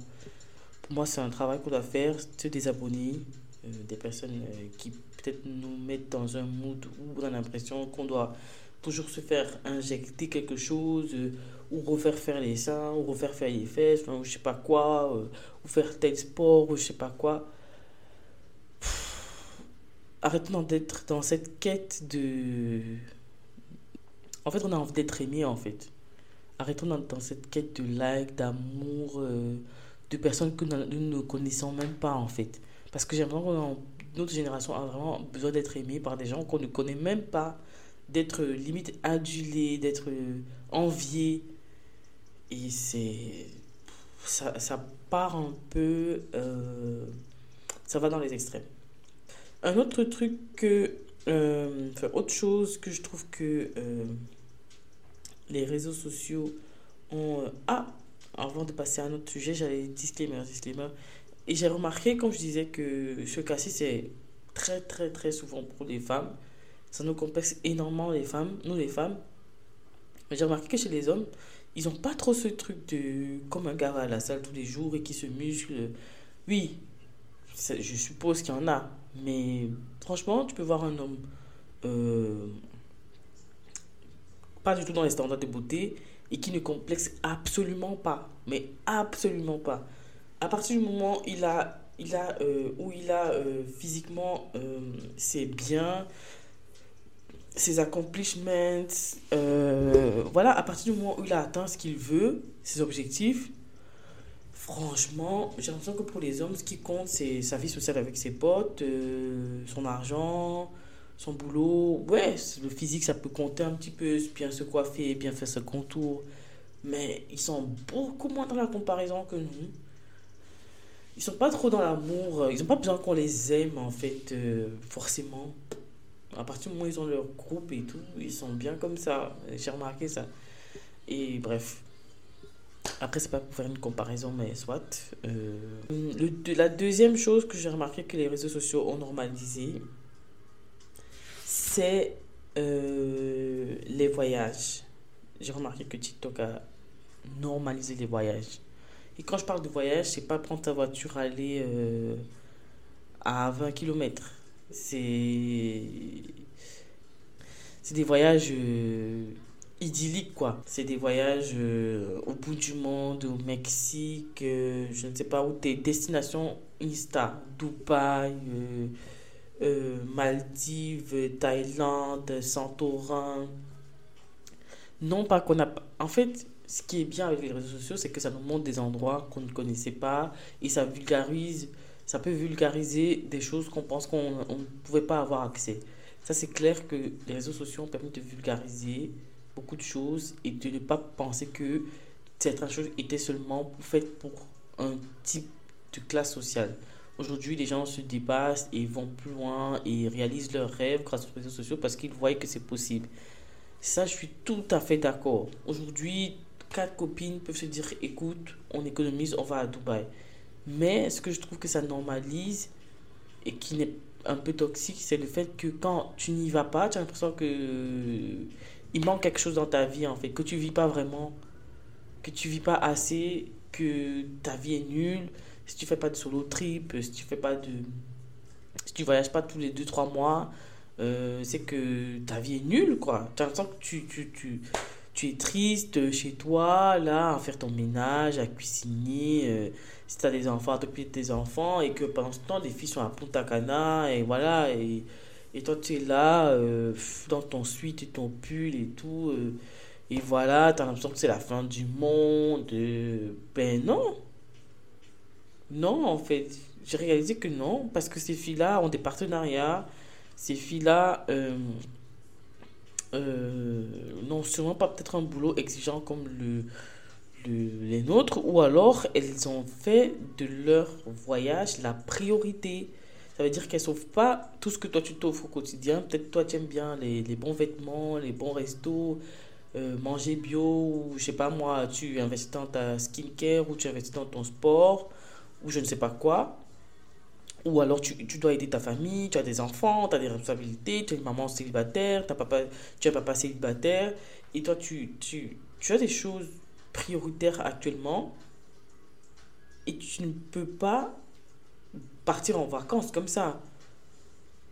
Pour moi, c'est un travail qu'on doit faire, se désabonner euh, des personnes euh, qui peut-être nous mettent dans un mood où on a l'impression qu'on doit toujours se faire injecter quelque chose, ou refaire faire les seins, ou refaire faire les fesses, ou je sais pas quoi, ou faire tel sport, ou je sais pas quoi. Arrêtons d'être dans cette quête de... En fait, on a envie d'être aimé, en fait arrêtons dans, cette quête de like, d'amour, euh, de personnes que nous, ne connaissons même pas en fait. Parce que j'ai l'impression que notre génération a vraiment besoin d'être aimée par des gens qu'on ne connaît même pas, d'être euh, limite adulé, d'être euh, envié. Et c'est. Ça, part un peu. ça va dans les extrêmes. Un autre truc que. enfin, autre chose que je trouve que les réseaux sociaux ont... Euh, ah, avant de passer à un autre sujet, j'allais disclaimer, disclaimer. Et j'ai remarqué, comme je disais, que ce cas-ci, c'est très, très, très souvent pour les femmes. Ça nous complexe énormément, les femmes, nous les femmes. J'ai remarqué que chez les hommes, ils n'ont pas trop ce truc de comme un gars à la salle tous les jours et qui se muscle. Oui, je suppose qu'il y en a. Mais franchement, tu peux voir un homme euh, pas du tout dans les standards de beauté et qui ne complexe absolument pas. Mais absolument pas. À partir du moment où il a, il a, euh, où il a euh, physiquement ses biens, ses accomplishments, voilà, à partir du moment où il a atteint ce qu'il veut, ses objectifs, franchement, j'ai l'impression que pour les hommes, ce qui compte, c'est sa vie sociale avec ses potes, son argent, son boulot, ouais, le physique, ça peut compter un petit peu, bien se coiffer, bien faire ce contour. Mais ils sont beaucoup moins dans la comparaison que nous. Ils sont pas trop dans l'amour. Ils n'ont pas besoin qu'on les aime, en fait, euh, forcément. À partir du moment où ils ont leur groupe et tout, ils sont bien comme ça. J'ai remarqué ça. Et bref. Après, c'est pas pour faire une comparaison, mais soit. Euh, la deuxième chose que j'ai remarqué que les réseaux sociaux ont normalisé, c'est euh, les voyages. J'ai remarqué que TikTok a normalisé les voyages. Et quand je parle de voyage, c'est pas prendre ta voiture aller euh, à 20 km. C'est c'est des voyages euh, idylliques quoi. C'est des voyages au bout du monde, au Mexique, je ne sais pas où, des destinations Insta, Dubaï, euh, Maldives, Thaïlande, Santorin. Non pas qu'on a... En fait, ce qui est bien avec les réseaux sociaux, c'est que ça nous montre des endroits qu'on ne connaissait pas et ça vulgarise, ça peut vulgariser des choses qu'on pense qu'on ne pouvait pas avoir accès. Ça, c'est clair que les réseaux sociaux ont permis de vulgariser beaucoup de choses et de ne pas penser que certaines choses étaient seulement faites pour un type de classe sociale. Aujourd'hui, les gens se dépassent et vont plus loin et réalisent leurs rêves grâce aux réseaux sociaux parce qu'ils voient que c'est possible. Ça, je suis tout à fait d'accord. Aujourd'hui, quatre copines peuvent se dire écoute, on économise, on va à Dubaï. Mais ce que je trouve que ça normalise et qui n'est un peu toxique, c'est le fait que quand tu n'y vas pas, tu as l'impression que il manque quelque chose dans ta vie en fait, que tu vis pas vraiment, que tu vis pas assez, que ta vie est nulle si tu fais pas de solo trip, si tu fais pas de. Si tu voyages pas tous les 2-3 mois, euh, c'est que ta vie est nulle, quoi. Tu as l'impression que tu, tu, tu, tu, es triste chez toi, là, à faire ton ménage, à cuisiner. Euh, si tu as des enfants, à t'occuper de tes enfants, et que pendant ce temps, les filles sont à Punta Cana, et voilà, et toi, tu es là, euh, dans ton suite et ton pull et tout. et voilà, tu as l'impression que c'est la fin du monde. ben non! non, en fait. J'ai réalisé que non, parce que ces filles-là ont des partenariats. Ces filles-là euh, euh, n'ont sûrement pas peut-être un boulot exigeant comme le, le, les nôtres, ou alors elles ont fait de leur voyage la priorité. Ça veut dire qu'elles sauvent pas tout ce que toi tu t'offres au quotidien. Peut-être toi tu aimes bien les, les, bons vêtements, les bons restos, euh, manger bio, ou je sais pas moi, tu investis dans ta skincare, ou tu investis dans ton sport, ou je ne sais pas quoi. Ou alors tu, tu, dois aider ta famille, tu as des enfants, tu as des responsabilités, tu es une maman célibataire, as papa, tu es un papa célibataire, et toi tu, tu, tu as des choses prioritaires actuellement, et tu ne peux pas partir en vacances comme ça.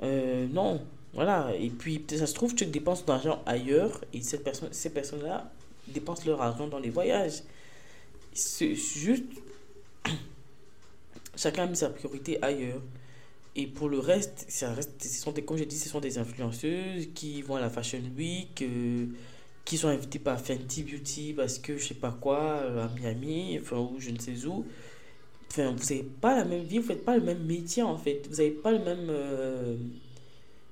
Euh, non, voilà. Et puis, ça se trouve, tu dépenses ton argent ailleurs, et cette personne, ces personnes-là dépensent leur argent dans les voyages. C'est juste chacun a mis sa priorité ailleurs. Et pour le reste, ça reste, ce sont des, comme je dis, ce sont des influenceuses qui vont à la Fashion Week, euh, qui sont invitées par Fenty Beauty parce que je sais pas quoi, à Miami, enfin, ou je ne sais où. Enfin, vous n'avez pas la même vie, vous faites pas le même métier en fait. Vous n'avez pas le même. Euh,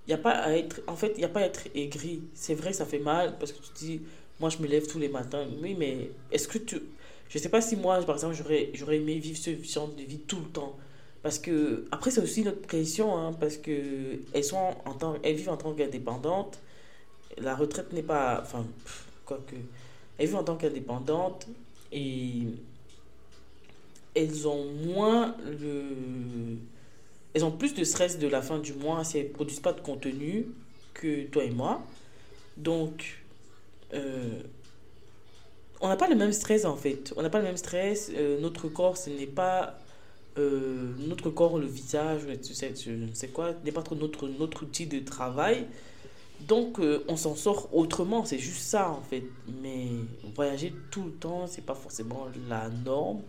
n'y a pas à être. En fait, il n'y a pas à être aigri. C'est vrai, ça fait mal parce que tu dis, moi je me lève tous les matins. Oui, mais est-ce que tu je sais pas si moi, par exemple, j'aurais, j'aurais aimé vivre ce genre de vie tout le temps. Parce que, après, c'est aussi notre pression, hein, parce que elles, sont en tant, elles vivent en tant qu'indépendantes. La retraite n'est pas. Enfin, quoique. Elles vivent en tant qu'indépendantes et elles ont moins le. Elles ont plus de stress de la fin du mois si elles ne produisent pas de contenu que toi et moi. Donc, euh, on n'a pas le même stress en fait. On n'a pas le même stress. Euh, notre corps, ce n'est pas. Euh, notre corps, le visage, je ne sais quoi, n'est pas trop notre, notre outil de travail. Donc, on s'en sort autrement. C'est juste ça en fait. Mais voyager tout le temps, c'est pas forcément la norme.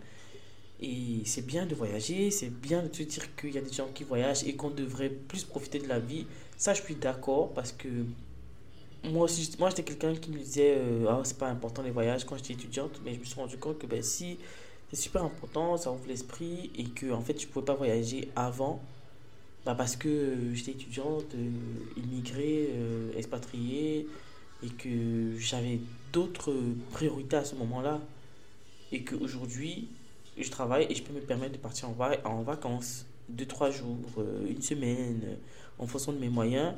Et c'est bien de voyager, c'est bien de se dire qu'il y a des gens qui voyagent et qu'on devrait plus profiter de la vie. Ça, je suis d'accord parce que moi aussi, moi j'étais quelqu'un qui me disait euh, ah, c'est pas important les voyages quand j'étais étudiante, mais je me suis rendu compte que ben, si c'est super important, ça ouvre l'esprit et que en fait je pouvais pas voyager avant bah, parce que j'étais étudiante, euh, immigrée, euh, expatriée et que j'avais d'autres priorités à ce moment-là et qu'aujourd'hui je travaille et je peux me permettre de partir en, vacances. Deux trois jours, une semaine en fonction de mes moyens.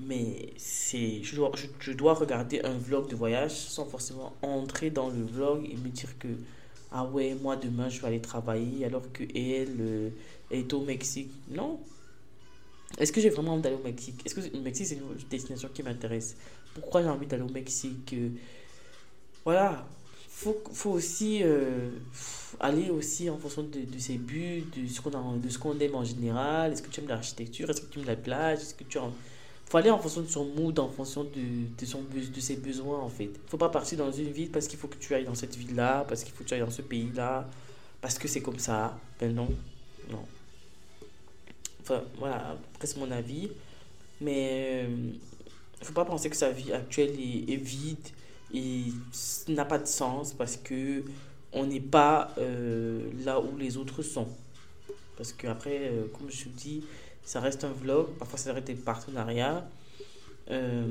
Mais c'est je dois, regarder un vlog de voyage sans forcément entrer dans le vlog et me dire que ah ouais moi demain je vais aller travailler alors que elle euh, est au Mexique non. Est-ce que j'ai vraiment envie d'aller au Mexique? Est-ce que le Mexique c'est une destination qui m'intéresse? Pourquoi j'ai envie d'aller au Mexique? Voilà. Faut faut aussi euh, aller aussi en fonction de, de ses buts de ce qu'on de ce aime en général est-ce que tu aimes l'architecture? Est-ce que tu aimes la plage? Est-ce que tu faut aller en fonction de son mood, en fonction de, de, son, de ses besoins, en fait. faut pas partir dans une ville parce qu'il faut que tu ailles dans cette ville-là, parce qu'il faut que tu ailles dans ce pays-là, parce que c'est comme ça. Ben non, non. Enfin, voilà, après c'est mon avis. Mais il euh, faut pas penser que sa vie actuelle est, est vide et n'a pas de sens parce que on n'est pas euh, là où les autres sont. Parce que après, euh, comme je vous dis, ça reste un vlog, parfois ça reste des partenariats. Euh,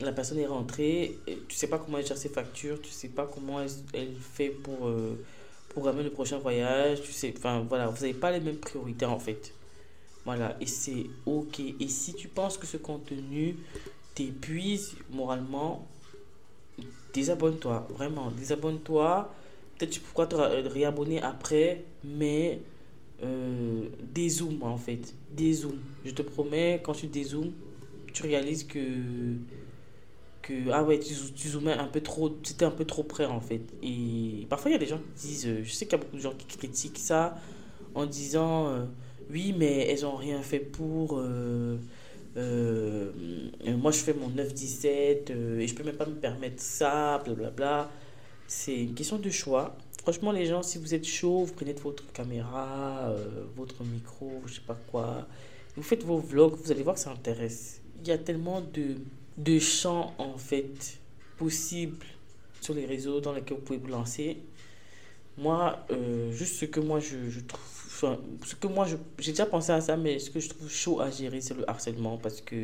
la personne est rentrée, tu sais pas comment elle gère ses factures, tu sais pas comment elle, fait pour euh, programmer le prochain voyage, tu sais, enfin voilà, vous n'avez pas les mêmes priorités en fait. Voilà, et c'est ok. Et si tu penses que ce contenu t'épuise moralement, désabonne-toi, vraiment, désabonne-toi. Peut-être tu pourras te réabonner après, mais euh, dézoom en fait. Dézoom. Je te promets, quand tu dézoomes, tu réalises que. que ah ouais, tu, zoomais un peu trop. C'était un peu trop près en fait. Et parfois, il y a des gens qui disent. Euh, je sais qu'il y a beaucoup de gens qui critiquent ça en disant euh, oui, mais elles ont rien fait pour. Euh, moi, je fais mon 9-17 et je peux même pas me permettre ça, blablabla. C'est une question de choix. Franchement, les gens, si vous êtes chaud, vous prenez votre caméra, euh, votre micro, je sais pas quoi. Vous faites vos vlogs, vous allez voir que ça intéresse. Il y a tellement de, de champs, en fait, possibles sur les réseaux dans lesquels vous pouvez vous lancer. Moi, euh, juste ce que moi je trouve. Enfin, ce que moi, j'ai déjà pensé à ça, mais ce que je trouve chaud à gérer, c'est le harcèlement parce que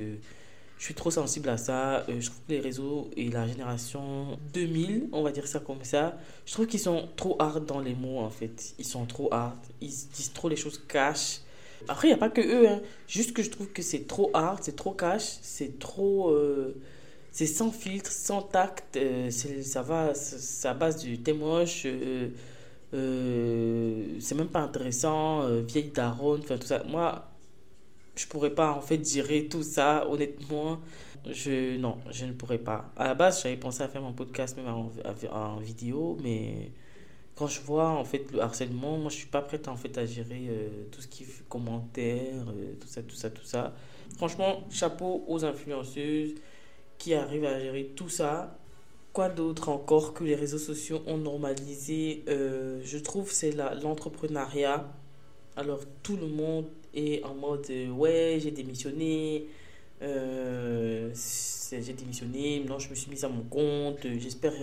je suis trop sensible à ça. Euh, je trouve que les réseaux et la génération 2000, on va dire ça comme ça, je trouve qu'ils sont trop hard dans les mots en fait. Ils sont trop hard. Ils disent trop les choses cash. Après, il n'y a pas que eux. Hein. Juste que je trouve que c'est trop hard, c'est trop cash, c'est trop. euh, c'est sans filtre, sans tact. euh, ça va, à base du t'es moche. euh, euh, c'est même pas intéressant. euh, vieille daronne, enfin tout ça. Moi, je pourrais pas en fait gérer tout ça, honnêtement. Je, non, je ne pourrais pas. À la base, j'avais pensé à faire mon podcast même en, vidéo, mais quand je vois en fait le harcèlement, moi je suis pas prête en fait à gérer euh, tout ce qui est commentaires, tout ça, tout ça, tout ça. Franchement, chapeau aux influenceuses qui arrivent à gérer tout ça. Quoi d'autre encore que les réseaux sociaux ont normalisé, euh, je trouve, c'est l'entrepreneuriat. Alors tout le monde est en mode euh, ouais, j'ai démissionné, euh, j'ai démissionné, maintenant je me suis mise à mon compte, j'espère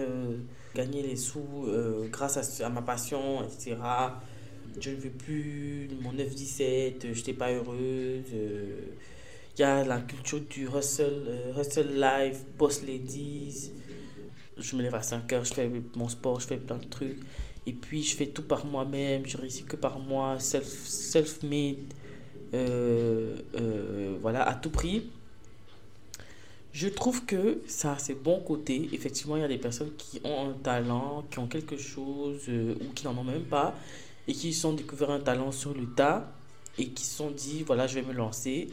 gagner les sous grâce à, à ma passion, etc. Je ne veux plus mon 9-17, euh, je n'étais pas heureuse. Il y a la culture du hustle, hustle life, boss ladies. Je me lève à 5 heures, je fais mon sport, je fais plein de trucs. Et puis je fais tout par moi-même, je réussis que par moi, self, self-made, euh, euh, voilà, à tout prix. Je trouve que ça a ses bons côtés. Effectivement, il y a des personnes qui ont un talent, qui ont quelque chose euh, ou qui n'en ont même pas et qui sont découvert un talent sur le tas et qui se sont dit voilà, je vais me lancer.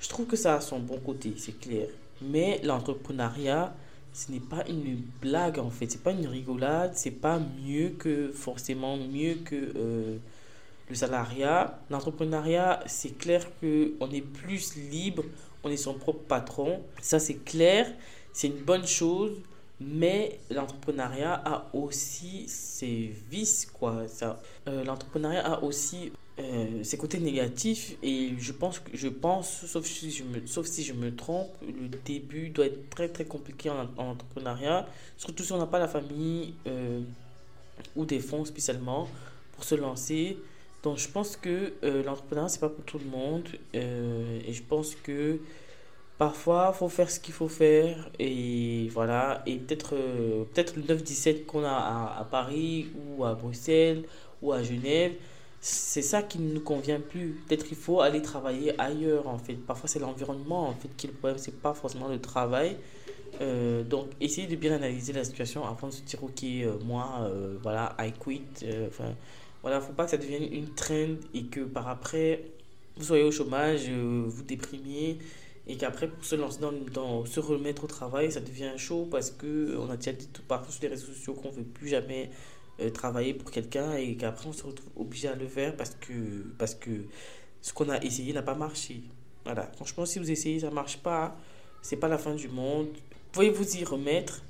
Je trouve que ça a son bon côté, c'est clair. Mais l'entrepreneuriat, ce n'est pas une blague en fait, c'est pas une rigolade, c'est pas mieux que forcément mieux que euh, le salariat. L'entrepreneuriat, c'est clair que on est plus libre, on est son propre patron. Ça c'est clair, c'est une bonne chose, mais l'entrepreneuriat a aussi ses vices quoi. Euh, l'entrepreneuriat a aussi euh, ses côtés négatifs et je pense que je pense sauf si je me sauf si je me trompe le début doit être très très compliqué en, en entrepreneuriat surtout si on n'a pas la famille euh, ou des fonds spécialement pour se lancer. Donc je pense que euh, l'entrepreneuriat c'est pas pour tout le monde euh, et je pense que parfois faut faire ce qu'il faut faire et voilà. Et peut-être euh, peut-être le 9-17 qu'on a à Paris ou à Bruxelles ou à Genève c'est ça qui ne nous convient plus. Peut-être qu'il faut aller travailler ailleurs, en fait. Parfois, c'est l'environnement, en fait, qui est le problème. C'est pas forcément le travail. Euh, donc, essayez de bien analyser la situation avant de se dire, OK, euh, moi, euh, voilà, I quit. Euh, Enfin, voilà, faut pas que ça devienne une trend et que par après, vous soyez au chômage, vous déprimiez et qu'après, pour se lancer dans, dans se remettre au travail, ça devient chaud parce que on a déjà dit tout partout sur les réseaux sociaux qu'on veut plus jamais travailler pour quelqu'un et qu'après on se retrouve obligé à le faire parce que, parce que ce qu'on a essayé n'a pas marché. Voilà, franchement, si vous essayez, ça marche pas, c'est pas la fin du monde. Vous pouvez vous y remettre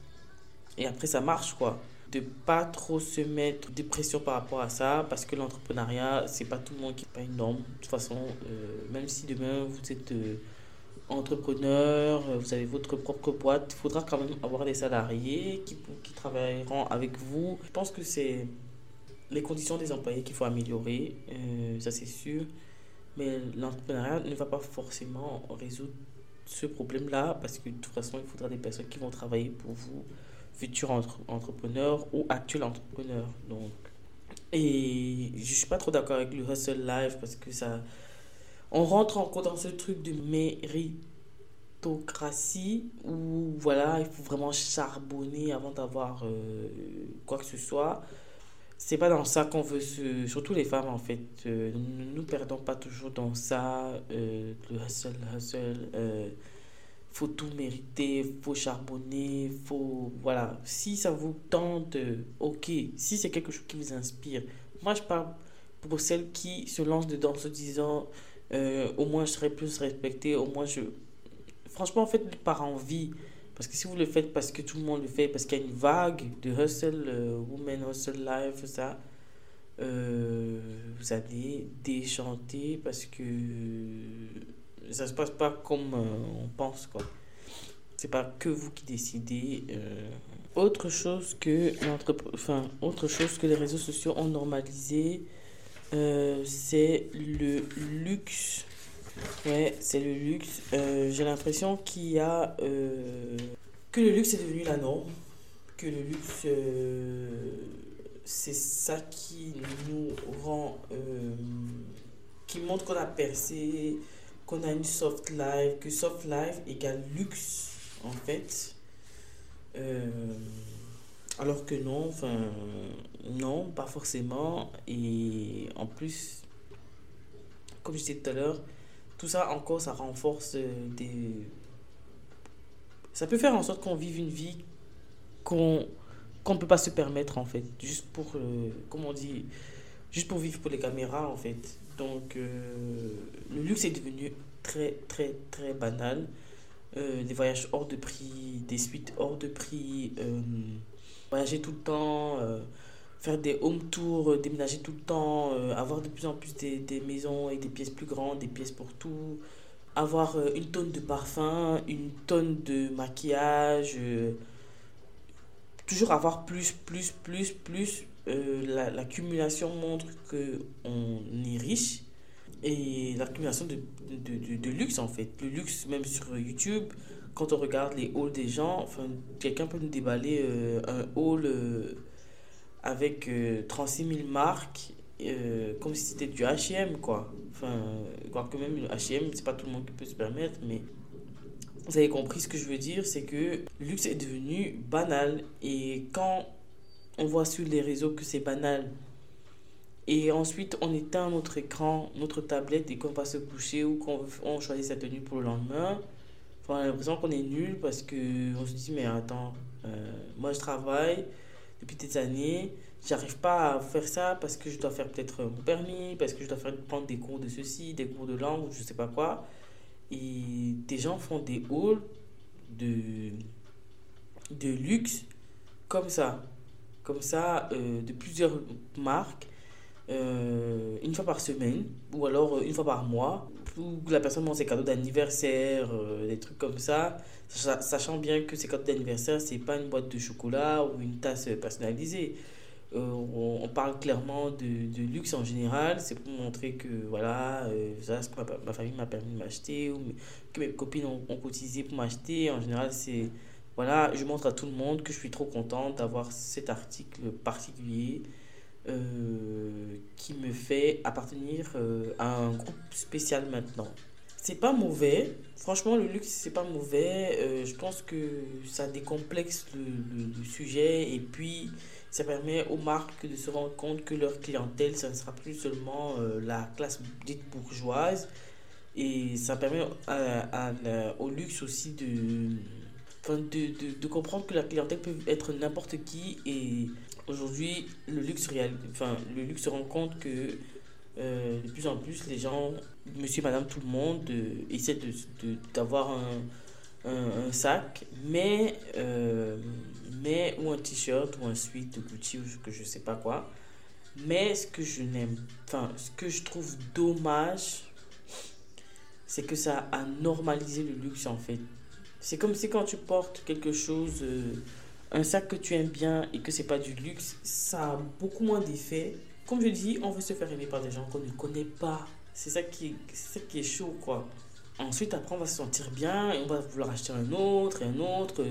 et après ça marche quoi. De pas trop se mettre de pression par rapport à ça parce que l'entrepreneuriat, c'est pas tout le monde qui pas une norme. De toute façon, euh, même si demain vous êtes euh, entrepreneur, euh, vous avez votre propre boîte, il faudra quand même avoir des salariés qui, qui travailleront avec vous. Je pense que c'est les conditions des employés qu'il faut améliorer, euh, ça c'est sûr. Mais l'entrepreneuriat ne va pas forcément résoudre ce problème-là parce que de toute façon, il faudra des personnes qui vont travailler pour vous, futurs entre entrepreneurs ou actuels entrepreneurs. Donc, et je suis pas trop d'accord avec le hustle life parce que ça, on rentre encore dans ce truc de méritocratie où voilà, il faut vraiment charbonner avant d'avoir euh, quoi que ce soit. C'est pas dans ça qu'on veut se. Surtout les femmes en fait. Euh, ne nous perdons pas toujours dans ça. euh, le hustle, hustle. euh, faut tout mériter, faut charbonner, faut. Voilà. Si ça vous tente, ok. Si c'est quelque chose qui vous inspire. Moi je parle pour celles qui se lancent dedans en se disant euh, au moins je serai plus respectée, au moins je. Franchement, faites par envie. Parce que si vous le faites parce que tout le monde le fait, parce qu'il y a une vague de hustle, euh, women hustle life, ça, euh, vous allez déchanter parce que ça se passe pas comme euh, on pense, quoi. C'est pas que vous qui décidez. Autre chose que enfin, autre chose que les réseaux sociaux ont normalisé, euh, c'est le luxe. Ouais, c'est le luxe. Euh, j'ai l'impression qu'il y a euh, que le luxe est devenu la norme, que le luxe c'est ça qui nous rend, qui montre qu'on a percé, qu'on a une soft life, que soft life égale luxe en fait. Euh, alors que non, enfin, non, pas forcément. Et en plus, comme je disais tout à l'heure, tout ça encore, ça renforce des. Ça peut faire en sorte qu'on vive une vie qu'on ne peut pas se permettre, en fait. Juste pour, euh, comment on dit, juste pour vivre pour les caméras, en fait. Donc, euh, le luxe est devenu très, très, très banal. Euh, des voyages hors de prix, des suites hors de prix, euh, voyager tout le temps, euh, faire des home tours, déménager tout le temps, avoir de plus en plus des, maisons et des pièces plus grandes, des pièces pour tout, avoir une tonne de parfum, une tonne de maquillage, toujours avoir plus, plus, plus, plus. L'accumulation montre qu'on est riche et l'accumulation de, de, luxe en fait. Le luxe même sur YouTube, quand on regarde les hauls des gens, enfin, quelqu'un peut nous déballer euh, un haul euh, avec 36 euh, 000 marques comme si c'était du H&M quoi. Enfin, que même H&M, c'est pas tout le monde qui peut se permettre, mais vous avez compris ce que je veux dire, c'est que le luxe est devenu banal et quand on voit sur les réseaux que c'est banal et ensuite, on éteint notre écran, notre tablette et qu'on va se coucher ou qu'on on choisit sa tenue pour le lendemain. On a l'impression qu'on est nul parce qu'on se dit, mais attends, euh, moi je travaille depuis des années, j'arrive pas à faire ça parce que je dois faire peut-être mon permis, parce que je dois faire, prendre des cours de ceci, des cours de langue, je sais pas quoi. Et des gens font des hauls de, de luxe comme ça, comme ça, euh, de plusieurs marques euh, une fois par semaine ou alors une fois par mois la personne montre ses cadeaux d'anniversaire, euh, des trucs comme ça, sachant bien que ces cadeaux d'anniversaire, c'est pas une boîte de chocolat ou une tasse personnalisée. on, parle clairement de, de, luxe en général, c'est pour montrer que voilà, ça, ce que ma, famille m'a permis de m'acheter ou que mes copines ont, ont cotisé pour m'acheter. En général, c'est voilà, je montre à tout le monde que je suis trop contente d'avoir cet article particulier euh, qui me fait appartenir euh, à un groupe spécial maintenant. C'est pas mauvais, franchement, le luxe, c'est pas mauvais. Euh, je pense que ça décomplexe le, sujet et puis ça permet aux marques de se rendre compte que leur clientèle, ça ne sera plus seulement la classe dite bourgeoise. Et ça permet au luxe aussi de, de, de, de, comprendre que la clientèle peut être n'importe qui et aujourd'hui, le luxe, enfin, le luxe se rend compte que euh, de plus en plus, les gens, monsieur, madame, tout le monde, euh, essaient d'avoir de, un, un, un, sac, mais, euh, mais ou un t-shirt ou un de Gucci ou que je sais pas quoi. Mais ce que je n'aime, enfin, ce que je trouve dommage, c'est que ça a normalisé le luxe en fait. C'est comme si quand tu portes quelque chose un sac que tu aimes bien et que c'est pas du luxe, ça a beaucoup moins d'effet. Comme je dis, on veut se faire aimer par des gens qu'on ne connaît pas. C'est ça qui est, ça qui est chaud, quoi. Ensuite, après, on va se sentir bien et on va vouloir acheter un autre et un autre.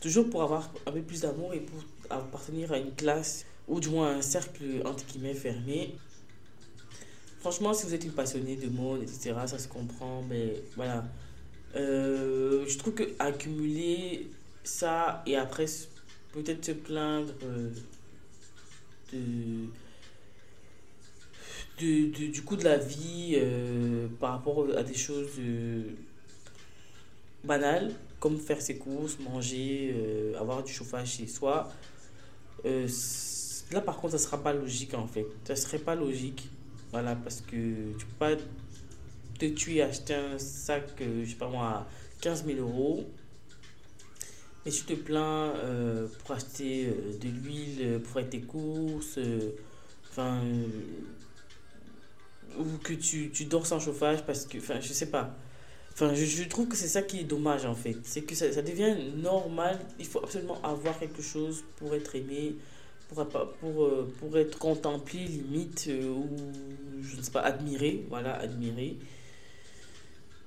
toujours pour avoir un peu plus d'amour et pour appartenir à une classe ou du moins un cercle entre guillemets fermé. Franchement, si vous êtes une passionnée de mode, etc., ça se comprend, mais voilà. Euh, je trouve que accumuler ça et après peut-être se plaindre euh, de, de, du coût de la vie euh, par rapport à des choses euh, banales comme faire ses courses, manger, avoir du chauffage chez soi. là par contre ça sera pas logique en fait. Ça serait pas logique. Voilà parce que tu peux pas te tuer acheter un sac, je sais pas moi, 15 000 euros et tu te plains euh, pour acheter euh, de l'huile, euh, pour faire tes courses, enfin, ou que tu, tu, dors sans chauffage parce que, enfin, je sais pas. Enfin, je, trouve que c'est ça qui est dommage en fait. C'est que ça, devient normal. Il faut absolument avoir quelque chose pour être aimé, pour, pour, pour être contemplé limite, ou je ne sais pas, admiré. Voilà, admiré.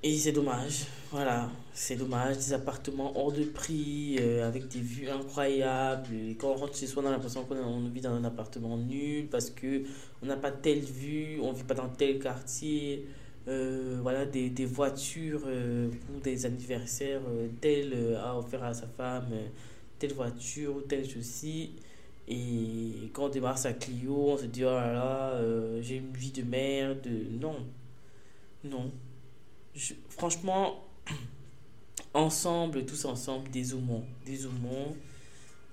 Et c'est dommage, voilà, c'est dommage, des appartements hors de prix, euh, avec des vues incroyables. Quand on rentre chez soi, on a l'impression qu'on vit dans un appartement nul parce que on n'a pas telle vue, on vit pas dans tel quartier. Euh, voilà, des, des voitures euh, pour des anniversaires, tel a offert à sa femme, telle voiture, telle ceci. Et quand on démarre sa Clio, on se dit, oh là là, j'ai une vie de merde. Non, non franchement, ensemble, tous ensemble, des aumons. Des aumons.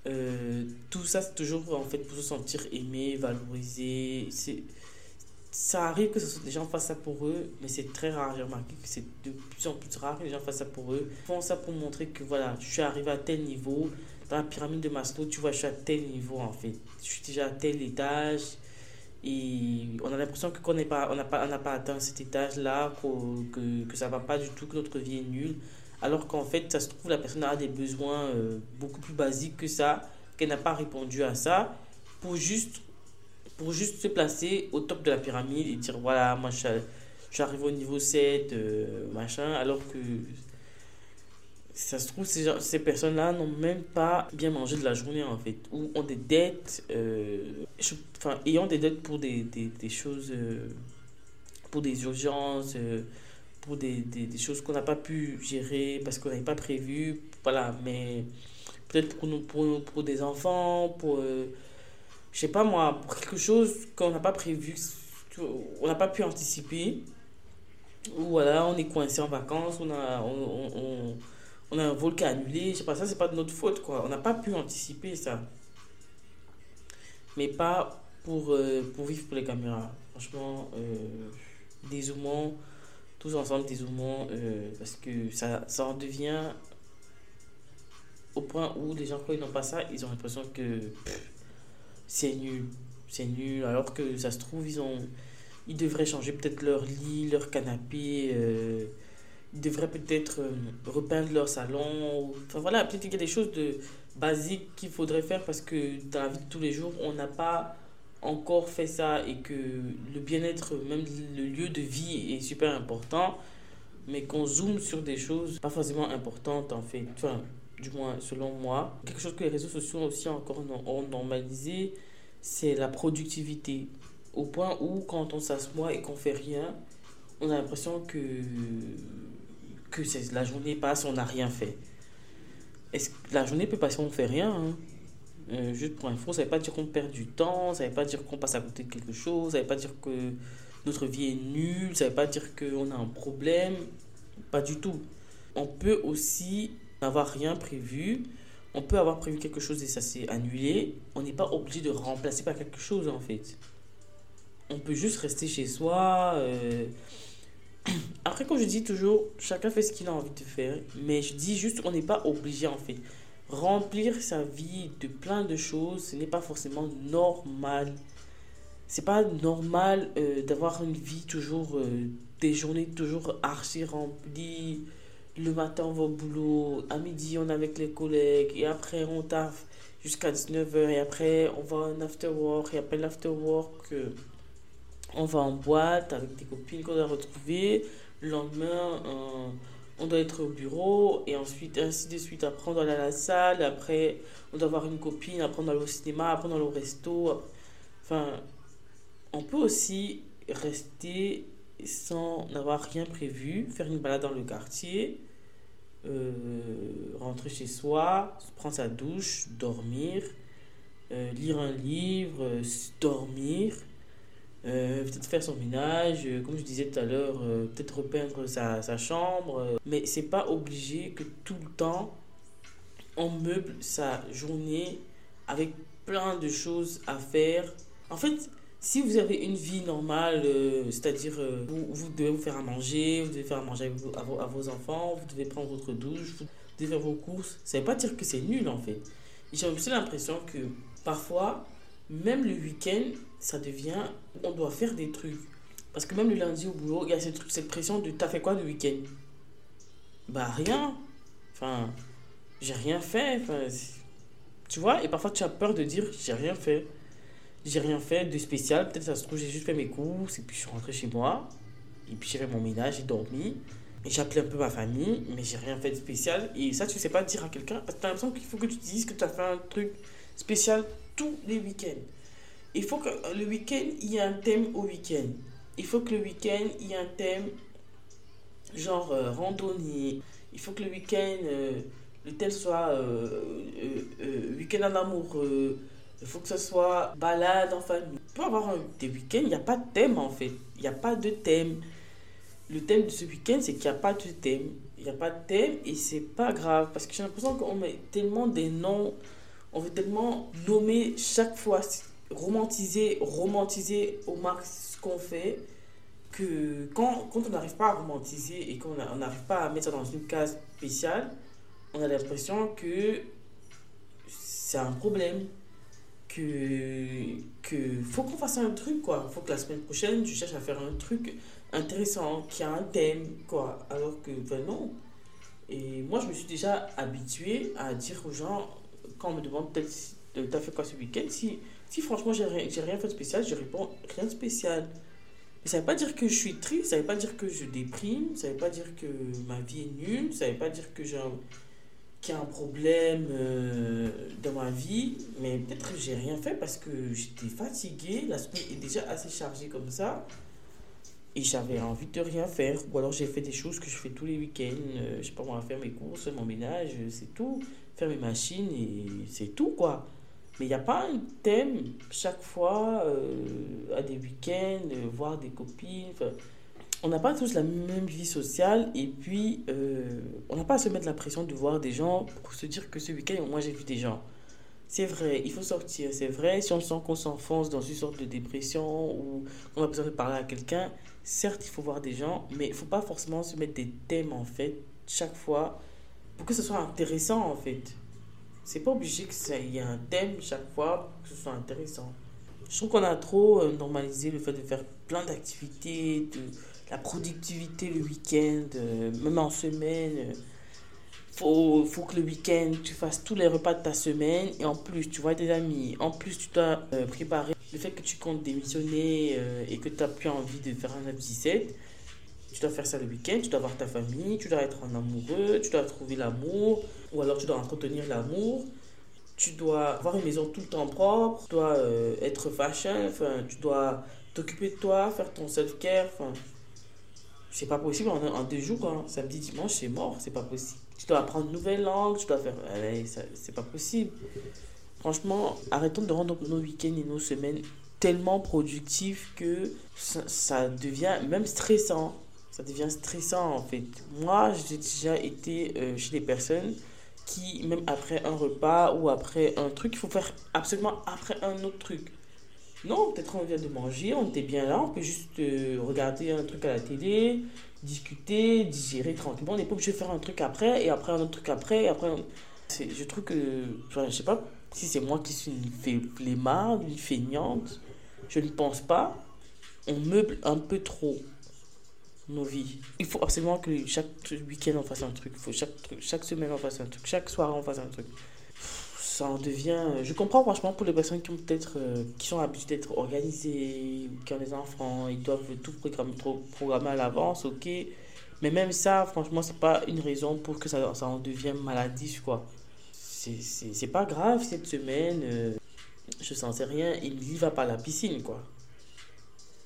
Euh, tout ça, c'est toujours en fait pour se sentir aimé, valorisé. C'est, ça arrive que ce soit des gens fassent ça pour eux, mais c'est très rare. J'ai remarqué que c'est de plus en plus rare que les gens fassent ça pour eux. Ils font ça pour montrer que voilà, je suis arrivé à tel niveau. Dans la pyramide de Maslow, tu vois, je suis à tel niveau en fait. Je suis déjà à tel étage. Et on a l'impression que qu'on pas, n'a pas, on pas atteint cet étage-là, que, que ça va pas du tout, que notre vie est nulle. Alors qu'en fait, ça se trouve, la personne a des besoins euh, beaucoup plus basiques que ça, qu'elle n'a pas répondu à ça, pour juste, pour juste se placer au top de la pyramide et dire voilà, moi je, suis arrivé au niveau 7, euh, machin, alors que ça se trouve, ces, ces personnes-là n'ont même pas bien mangé de la journée, en fait, ou ont des dettes, euh, enfin, ayant des dettes pour des, des, des choses, euh, pour des urgences, euh, pour des, des, des choses qu'on n'a pas pu gérer parce qu'on n'avait pas prévu, voilà, mais peut-être pour, nous, pour, pour des enfants, pour, je sais pas moi, pour quelque chose qu'on n'a pas prévu, on n'a pas pu anticiper, ou voilà, on est coincé en vacances, on a, a un vol qui annulé, je sais pas, ça c'est pas de notre faute quoi. On n'a pas pu anticiper ça. Mais pas pour, euh, pour vivre pour les caméras. Franchement, euh, tous ensemble des euh, parce que ça, ça en devient au point où les gens quand ils n'ont pas ça, ils ont l'impression que c'est nul. C'est nul, alors que ça se trouve, ils ont ils devraient changer peut-être leur lit, leur canapé. Euh, devraient peut-être euh, repeindre leur salon. Enfin voilà, peut-être qu'il y a des choses de basiques qu'il faudrait faire parce que dans la vie de tous les jours, on n'a pas encore fait ça et que le bien-être, même le lieu de vie est super important, mais qu'on zoome sur des choses pas forcément importantes en fait. Enfin, du moins selon moi. Quelque chose que les réseaux sociaux aussi encore ont normalisé, c'est la productivité. Au point où quand on s'assoit et qu'on fait rien, on a l'impression que que la journée passe, on n'a rien fait. Est-ce que la journée peut passer, on ne fait rien hein? euh, Juste pour info, ça ne veut pas dire qu'on perd du temps, ça ne veut pas dire qu'on passe à côté de quelque chose, ça ne veut pas dire que notre vie est nulle, ça ne veut pas dire qu'on a un problème. Pas du tout. On peut aussi n'avoir rien prévu. On peut avoir prévu quelque chose et ça s'est annulé. On n'est pas obligé de remplacer par quelque chose en fait. On peut juste rester chez soi. Euh, après, quand je dis toujours, chacun fait ce qu'il a envie de faire, mais je dis juste, on n'est pas obligé en fait. Remplir sa vie de plein de choses, ce n'est pas forcément normal. C'est pas normal euh, d'avoir une vie toujours, euh, des journées toujours archi remplies. Le matin, on va au boulot, à midi, on est avec les collègues, et après, on taffe jusqu'à 19h, et après, on va en after work, et après l'after work. Euh, on va en boîte avec des copines qu'on a retrouvées. Le lendemain, euh, on doit être au bureau et ensuite, ainsi de suite. Après, on doit aller à la salle. Après, on doit avoir une copine. Après, on aller au cinéma. Après, on aller au resto. Enfin, on peut aussi rester sans n'avoir rien prévu, faire une balade dans le quartier, euh, rentrer chez soi, prendre sa douche, dormir, euh, lire un livre, dormir euh, peut-être faire son ménage, euh, comme je disais tout à l'heure, euh, peut-être repeindre sa, chambre. mais c'est pas obligé que tout le temps on meuble sa journée avec plein de choses à faire. En fait, si vous avez une vie normale, c'est-à-dire vous, vous, devez vous faire à manger, vous devez faire à manger à, vos, à, vos, enfants, vous devez prendre votre douche, vous devez faire vos courses, ça veut pas dire que c'est nul en fait. J'ai aussi l'impression que parfois, même le week-end, ça devient, on doit faire des trucs. Parce que même le lundi au boulot, il y a cette, cette pression de t'as fait quoi le week-end? Bah rien. Enfin, j'ai rien fait. Enfin, tu vois, et parfois tu as peur de dire j'ai rien fait. J'ai rien fait de spécial. Peut-être ça se trouve, j'ai juste fait mes courses et puis je suis rentré chez moi. Et puis j'ai fait mon ménage, j'ai dormi. Et j'ai appelé un peu ma famille, mais j'ai rien fait de spécial. Et ça, tu sais pas dire à quelqu'un. Parce que tu as l'impression qu'il faut que tu dises que tu as fait un truc spécial tous les week-ends. Il faut que le week-end, il y ait un thème au week-end. Il faut que le week-end, il y ait un thème genre euh, randonnée. Il faut que le week-end, euh, le thème soit euh, week-end en amour. il faut que ce soit balade en famille. Pour avoir des week-ends, il n'y a pas de thème en fait. Il n'y a pas de thème le thème de ce week-end, c'est qu'il n'y a pas de thème. Il n'y a pas de thème et c'est pas grave parce que j'ai l'impression qu'on met tellement des noms, on veut tellement nommer chaque fois, romantiser, romantiser au max ce qu'on fait que quand, quand on n'arrive pas à romantiser et qu'on n'arrive pas à mettre ça dans une case spéciale, on a l'impression que c'est un problème. Que, que faut qu'on fasse un truc quoi. Faut que la semaine prochaine, je cherche à faire un truc intéressant, qui a un thème, quoi. Alors que, ben non. Et moi, je me suis déjà habitué à dire aux gens, quand on me demande t'as fait quoi ce week-end si, si franchement, j'ai rien, fait de spécial, je réponds rien de spécial. Mais ça ne veut pas dire que je suis triste, ça ne veut pas dire que je déprime, ça ne veut pas dire que ma vie est nulle, ça ne veut pas dire que j'ai qu'il y a un problème euh, dans ma vie, mais peut-être que j'ai rien fait parce que j'étais fatiguée, la semaine est déjà assez chargée comme ça. Et j'avais envie de rien faire. Ou alors j'ai fait des choses que je fais tous les week-ends. Euh, je sais pas moi, faire mes courses, mon ménage, c'est tout. Faire mes machines et c'est tout quoi. Mais il n'y a pas un thème chaque fois euh, à des week-ends, euh, voir des copines. On n'a pas tous la même vie sociale et puis on n'a pas à se mettre la pression de voir des gens pour se dire que ce week-end, moi j'ai vu des gens. C'est vrai, il faut sortir, c'est vrai. Si on sent qu'on s'enfonce dans une sorte de dépression ou on a besoin de parler à quelqu'un, certes, il faut voir des gens, mais il ne faut pas forcément se mettre des thèmes, en fait, chaque fois, pour que ce soit intéressant, en fait. C'est pas obligé qu'il y ait un thème chaque fois pour que ce soit intéressant. Je trouve qu'on a trop euh, normalisé le fait de faire plein d'activités, de la productivité le week-end, euh, même en semaine faut, faut que le week-end, tu fasses tous les repas de ta semaine et en plus, tu vois tes amis. En plus, tu dois euh, préparer le fait que tu comptes démissionner euh, et que tu n'as plus envie de faire un 17. Tu dois faire ça le week-end, tu dois voir ta famille, tu dois être en amoureux, tu dois trouver l'amour ou alors tu dois entretenir l'amour. Tu dois avoir une maison tout le temps propre, tu dois euh, être fashion, enfin, tu dois t'occuper de toi, faire ton self-care. Enfin, c'est pas possible en, en, deux jours. Hein. Samedi, dimanche, c'est mort, c'est pas possible tu dois apprendre une nouvelle langue, tu dois faire. C'est pas possible. Franchement, arrêtons de rendre nos week-ends et nos semaines tellement productifs que ça, devient même stressant. Ça devient stressant en fait. Moi, j'ai déjà été euh, chez des personnes qui, même après un repas ou après un truc, il faut faire absolument après un autre truc. Non, peut-être on vient de manger, on était bien là, on peut juste euh, regarder un truc à la télé, discuter, digérer tranquillement. On n'est pas obligé de faire un truc après, et après un autre truc après, et après. Je trouve que. Enfin, je sais pas si c'est moi qui suis une flemmarde, une feignante. Je ne pense pas. On meuble un peu trop nos vies. Il faut absolument que chaque week-end on fasse un truc. Faut chaque, chaque semaine on fasse un truc. Chaque soir on fasse un truc ça en devient. Je comprends franchement pour les personnes qui ont peut-être euh, qui sont habituées d'être organisées, qui ont des enfants, ils doivent tout programmer, à l'avance, ok. Mais même ça, franchement, c'est pas une raison pour que ça, ça en devienne maladif, quoi. C'est pas grave cette semaine, euh, je sens rien, il n'y va pas à la piscine, quoi.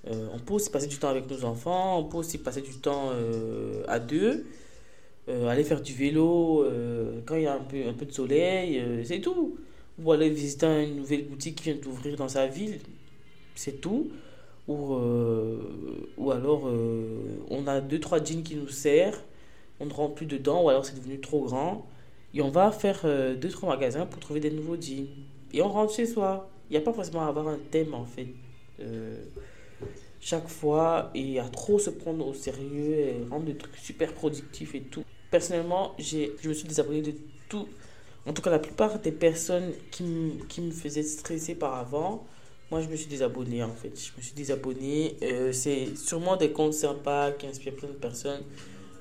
Euh, on peut aussi passer du temps avec nos enfants, on peut aussi passer du temps à deux. Euh, aller faire du vélo euh, quand il y a un peu, de soleil, euh, c'est tout. Ou aller visiter une nouvelle boutique qui vient d'ouvrir dans sa ville, c'est tout. Ou, ou alors on a deux, trois jeans qui nous servent, on ne rentre plus dedans, ou alors c'est devenu trop grand. Et on va faire deux, trois magasins pour trouver des nouveaux jeans. Et on rentre chez soi. Il n'y a pas forcément à avoir un thème en fait chaque fois et à trop se prendre au sérieux et rendre des trucs super productifs et tout personnellement, je me suis désabonné de tout. En tout cas, la plupart des personnes qui, qui me faisaient stresser par avant, moi, je me suis désabonné en fait. Je me suis désabonné. Euh, c'est sûrement des comptes sympas qui inspirent plein de personnes.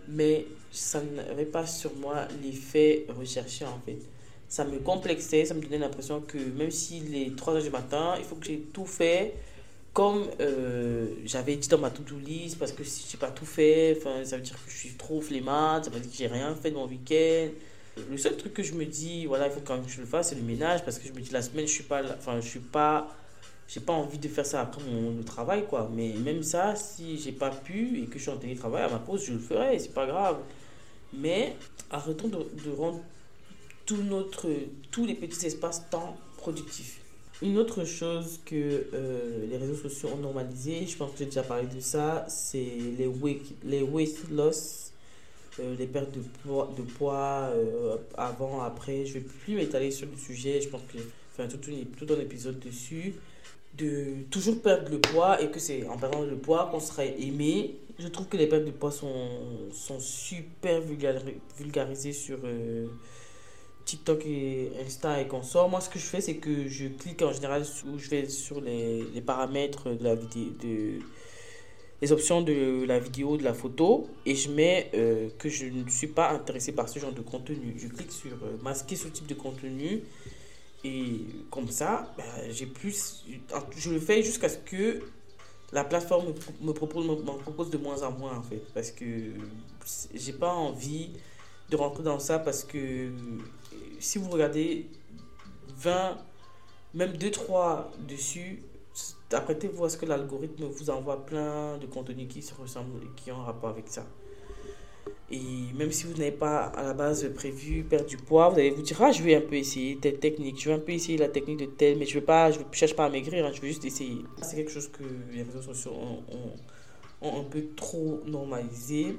Mais ça n'avait pas sur moi l'effet recherché en fait. Ça me complexait, ça me donnait l'impression que même s'il est 3 heures du matin, il faut que j'ai tout fait comme euh, j'avais dit dans ma to-do list, parce que si j'ai pas tout fait, ça veut dire que je suis trop flemmarde, ça veut dire que j'ai rien fait de mon week-end. Le seul truc que je me dis, voilà, il faut quand même que je le fasse, c'est le ménage, parce que je me dis la semaine, je suis pas, enfin, je suis pas, j'ai pas envie de faire ça après mon travail, quoi. Mais même ça, si j'ai pas pu et que je suis en télétravail à ma pause, je le ferai, c'est pas grave. Mais arrêtons de, de rendre tout notre, tous les petits espaces temps productifs. Une autre chose que euh, les réseaux sociaux ont normalisé, je pense que j'ai déjà parlé de ça, c'est les weight, les loss, euh, les pertes de poids, de poids euh, avant, après. Je ne vais plus m'étaler sur le sujet, je pense que j'ai fait tout, tout un épisode dessus. De toujours perdre le poids et que c'est en perdant le poids qu'on serait aimé. Je trouve que les pertes de poids sont, sont super vulgarisées sur TikTok et Insta et consorts, moi ce que je fais c'est que je clique en général où je vais sur les, les paramètres de la vidéo de les options de la vidéo, de la photo et je mets euh, que je ne suis pas intéressé par ce genre de contenu. Je clique sur euh, masquer ce type de contenu et comme ça, ben, j'ai plus je le fais jusqu'à ce que la plateforme me, propose, me, propose de moins en moins en fait parce que j'ai pas envie de rentrer dans ça parce que si vous regardez 20, même 2-3 dessus, apprêtez-vous à ce que l'algorithme vous envoie plein de contenus qui se ressemblent et qui ont un rapport avec ça. Et même si vous n'avez pas à la base prévu perdre du poids, vous allez vous dire, ah, je vais un peu essayer telle technique, je vais un peu essayer la technique de telle, mais je ne pas, je cherche pas à maigrir, hein, je veux juste essayer. C'est quelque chose que les réseaux sociaux ont un peu trop normalisé.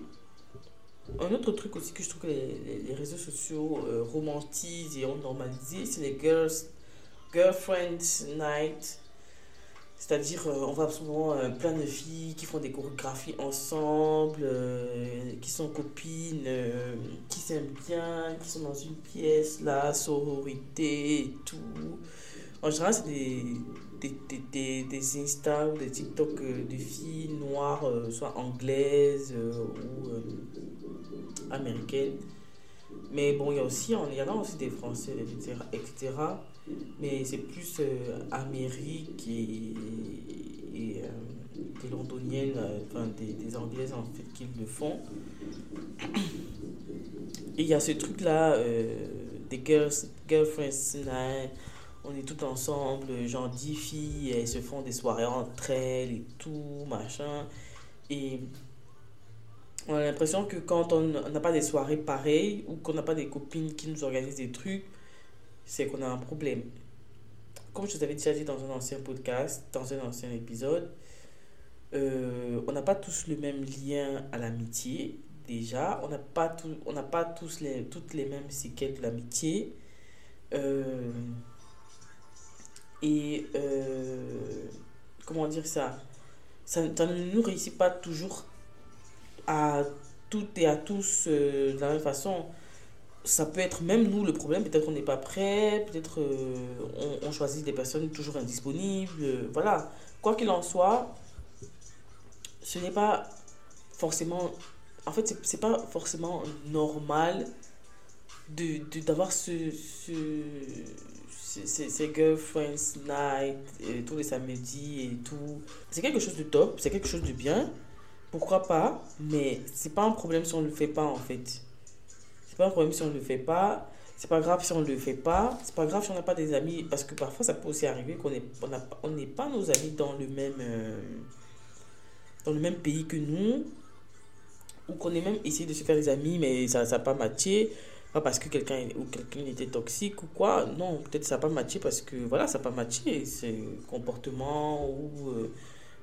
Un autre truc aussi que je trouve que les, réseaux sociaux euh, romantisent et ont normalisé, c'est les girls, girlfriend night. C'est-à-dire, euh, on voit souvent euh, plein de filles qui font des chorégraphies ensemble, qui sont copines, qui s'aiment bien, qui sont dans une pièce, la sororité et tout. En général, c'est des, des, des, des, Insta ou des TikTok de filles noires, soit anglaises ou américaine. Mais bon, il y a aussi, y en a aussi des Français, etc. etc. mais c'est plus euh, Amérique et, euh, des Londoniennes, euh, enfin des, des, Anglaises en fait, qui le font. Et il y a ce truc-là, des girls, girlfriends on est tout ensemble, genre 10 filles, elles se font des soirées entre elles et tout, machin. Et on a l'impression que quand on n'a pas des soirées pareilles ou qu'on n'a pas des copines qui nous organisent des trucs, c'est qu'on a un problème. Comme je vous avais déjà dit dans un ancien podcast, dans un ancien épisode, euh, on n'a pas tous le même lien à l'amitié. Déjà, on n'a pas, tout, pas tous les, toutes les mêmes séquelles de l'amitié. Euh, et euh, comment dire ça? Ça, ne nous réussit pas toujours à toutes et à tous euh, de la même façon. Ça peut être même nous le problème, peut-être qu'on n'est pas prêt, peut-être euh, on, choisit des personnes toujours indisponibles, voilà. Quoi qu'il en soit, ce n'est pas forcément... En fait, c'est pas forcément normal de d'avoir ce, ce, ces, ces girlfriends night tous les samedis et tout. C'est quelque chose de top, c'est quelque chose de bien pourquoi pas, mais c'est pas un problème si on le fait pas en fait. C'est pas un problème si on le fait pas. C'est pas grave si on le fait pas. C'est pas grave si on n'a pas des amis. Parce que parfois, ça peut aussi arriver qu'on n'est on pas nos amis dans le même, euh, dans le même pays que nous. Ou qu'on ait même essayé de se faire des amis, mais ça n'a pas matché. Pas parce que quelqu'un ou quelqu'un était toxique ou quoi. Non, peut-être ça n'a pas matché parce que voilà, ça n'a pas matché. C'est comportement ou. Euh,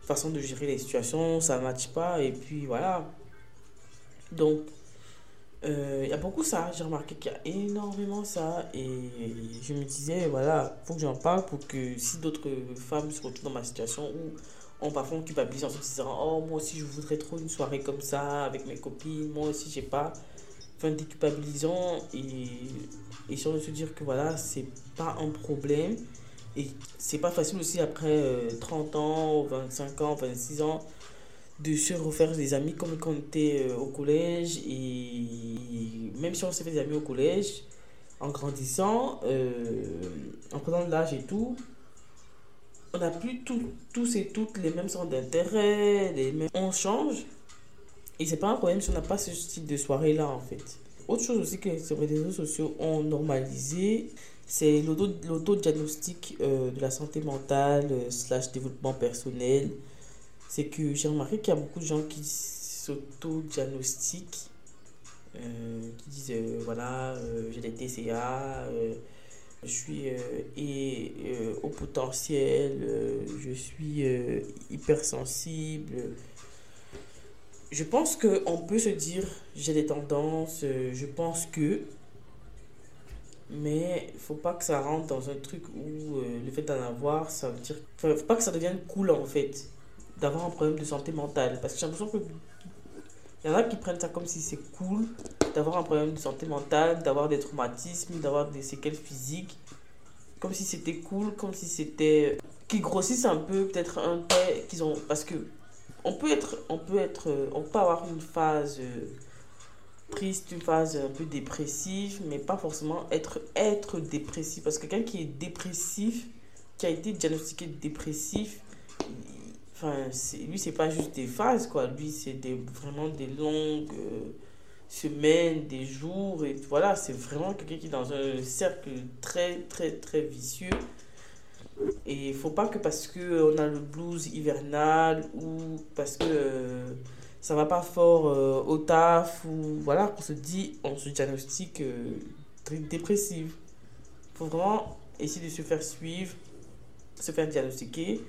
façon de gérer les situations, ça ne matche pas, et puis voilà. Donc, il euh, y a beaucoup ça, j'ai remarqué qu'il y a énormément ça, et je me disais, voilà, faut que j'en parle pour que si d'autres femmes se retrouvent dans ma situation où on parfois on culpabilise en se disant, oh, moi aussi je voudrais trop une soirée comme ça avec mes copines, moi aussi j'ai pas, enfin, déculpabilisant, et, et si on se dire que voilà, c'est pas un problème, et c'est pas facile aussi après 30 euh, ans, 25 ans, 26 ans de se refaire des amis comme quand on était euh, au collège. Et même si on s'est fait des amis au collège, en grandissant, euh, en prenant de l'âge et tout, on n'a plus tous et toutes les mêmes centres d'intérêt, les mêmes... on change. Et c'est pas un problème si on n'a pas ce type de soirée-là, en fait. Autre chose aussi que les réseaux sociaux ont normalisé, c'est l'auto-diagnostic euh, de la santé mentale euh, slash développement personnel. C'est que j'ai remarqué qu'il y a beaucoup de gens qui s'auto-diagnostiquent, euh, qui disent voilà, j'ai des TCA, je suis et, au potentiel, je suis hypersensible. Je pense qu'on peut se dire j'ai des tendances, je pense que mais il faut pas que ça rentre dans un truc où euh, le fait d'en avoir, ça veut dire. Enfin, faut pas que ça devienne cool en fait, d'avoir un problème de santé mentale. Parce que j'ai l'impression que. Il y en a qui prennent ça comme si c'est cool d'avoir un problème de santé mentale, d'avoir des traumatismes, d'avoir des séquelles physiques. Comme si c'était cool, comme si c'était. qui grossissent un peu, peut-être un peu qu'ils ont. Parce que. On peut être. On peut peut avoir une phase. Euh, prise une phase un peu dépressive, mais pas forcément être, être dépressif. Parce que quelqu'un qui est dépressif, qui a été diagnostiqué dépressif, enfin, lui, c'est pas juste des phases, quoi. Lui, c'est vraiment des longues euh, semaines, des jours, et voilà, c'est vraiment quelqu'un qui est dans un cercle très, très, très vicieux. Et il faut pas que parce qu'on a le blues hivernal ou parce que. Euh, ça va pas fort euh, au taf ou voilà, on se dit, on se diagnostique euh, dépressive. Il faut vraiment essayer de se faire suivre, se faire diagnostiquer.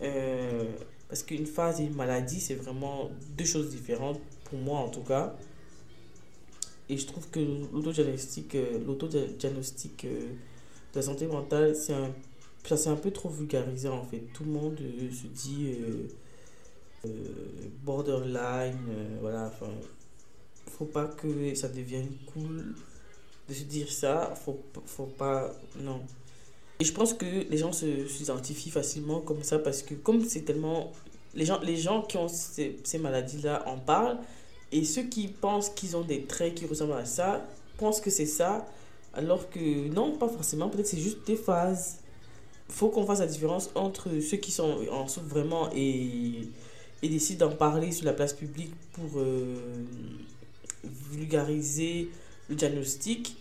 Euh, parce qu'une phase et une maladie, c'est vraiment deux choses différentes, pour moi en tout cas. Et je trouve que l'autodiagnostic, l'autodiagnostic de la santé mentale, c'est un, ça un peu trop vulgarisé en fait. Tout le monde se dit euh, borderline, euh, voilà, enfin, faut pas que ça devienne cool de se dire ça, faut, faut pas, non. Et je pense que les gens se s'identifient facilement comme ça parce que comme c'est tellement... Les gens, les gens qui ont ces, ces maladies-là en parlent et ceux qui pensent qu'ils ont des traits qui ressemblent à ça pensent que c'est ça alors que non, pas forcément, peut-être c'est juste des phases. Faut qu'on fasse la différence entre ceux qui sont en souffrent vraiment et et décide d'en parler sur la place publique pour euh, vulgariser le diagnostic,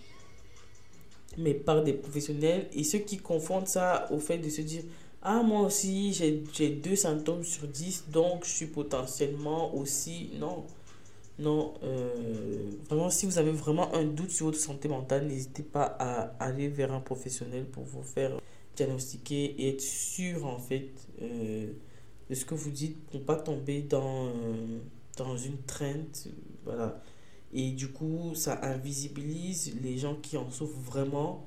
mais par des professionnels. Et ceux qui confondent ça au fait de se dire Ah, moi aussi, j'ai deux symptômes sur 10, donc je suis potentiellement aussi. Non. Non, euh, vraiment, si vous avez vraiment un doute sur votre santé mentale, n'hésitez pas à aller vers un professionnel pour vous faire diagnostiquer et être sûr, en fait, euh, de ce que vous dites pour pas tomber dans, euh, dans une traîne. Voilà. Et du coup, ça invisibilise les gens qui en souffrent vraiment.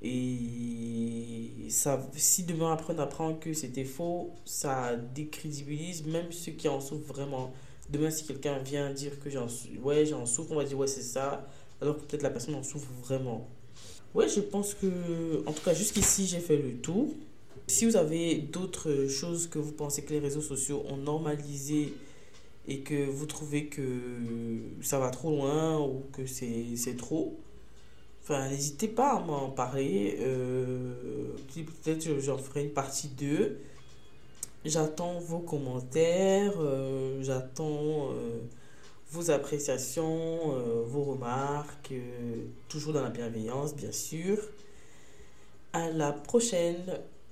Et ça, si demain après on apprend que c'était faux, ça décrédibilise même ceux qui en souffrent vraiment. Demain, si quelqu'un vient dire que j'en ouais, j'en souffre, on va dire ouais, c'est ça, alors que peut-être la personne en souffre vraiment. Ouais, je pense que, en tout cas, jusqu'ici, j'ai fait le tour. Si vous avez d'autres choses que vous pensez que les réseaux sociaux ont normalisé et que vous trouvez que ça va trop loin ou que c'est trop, enfin, n'hésitez pas à m'en parler. Euh, Peut-être j'en ferai une partie 2. J'attends vos commentaires, euh, j'attends euh, vos appréciations, euh, vos remarques, toujours dans la bienveillance, bien sûr. À la prochaine!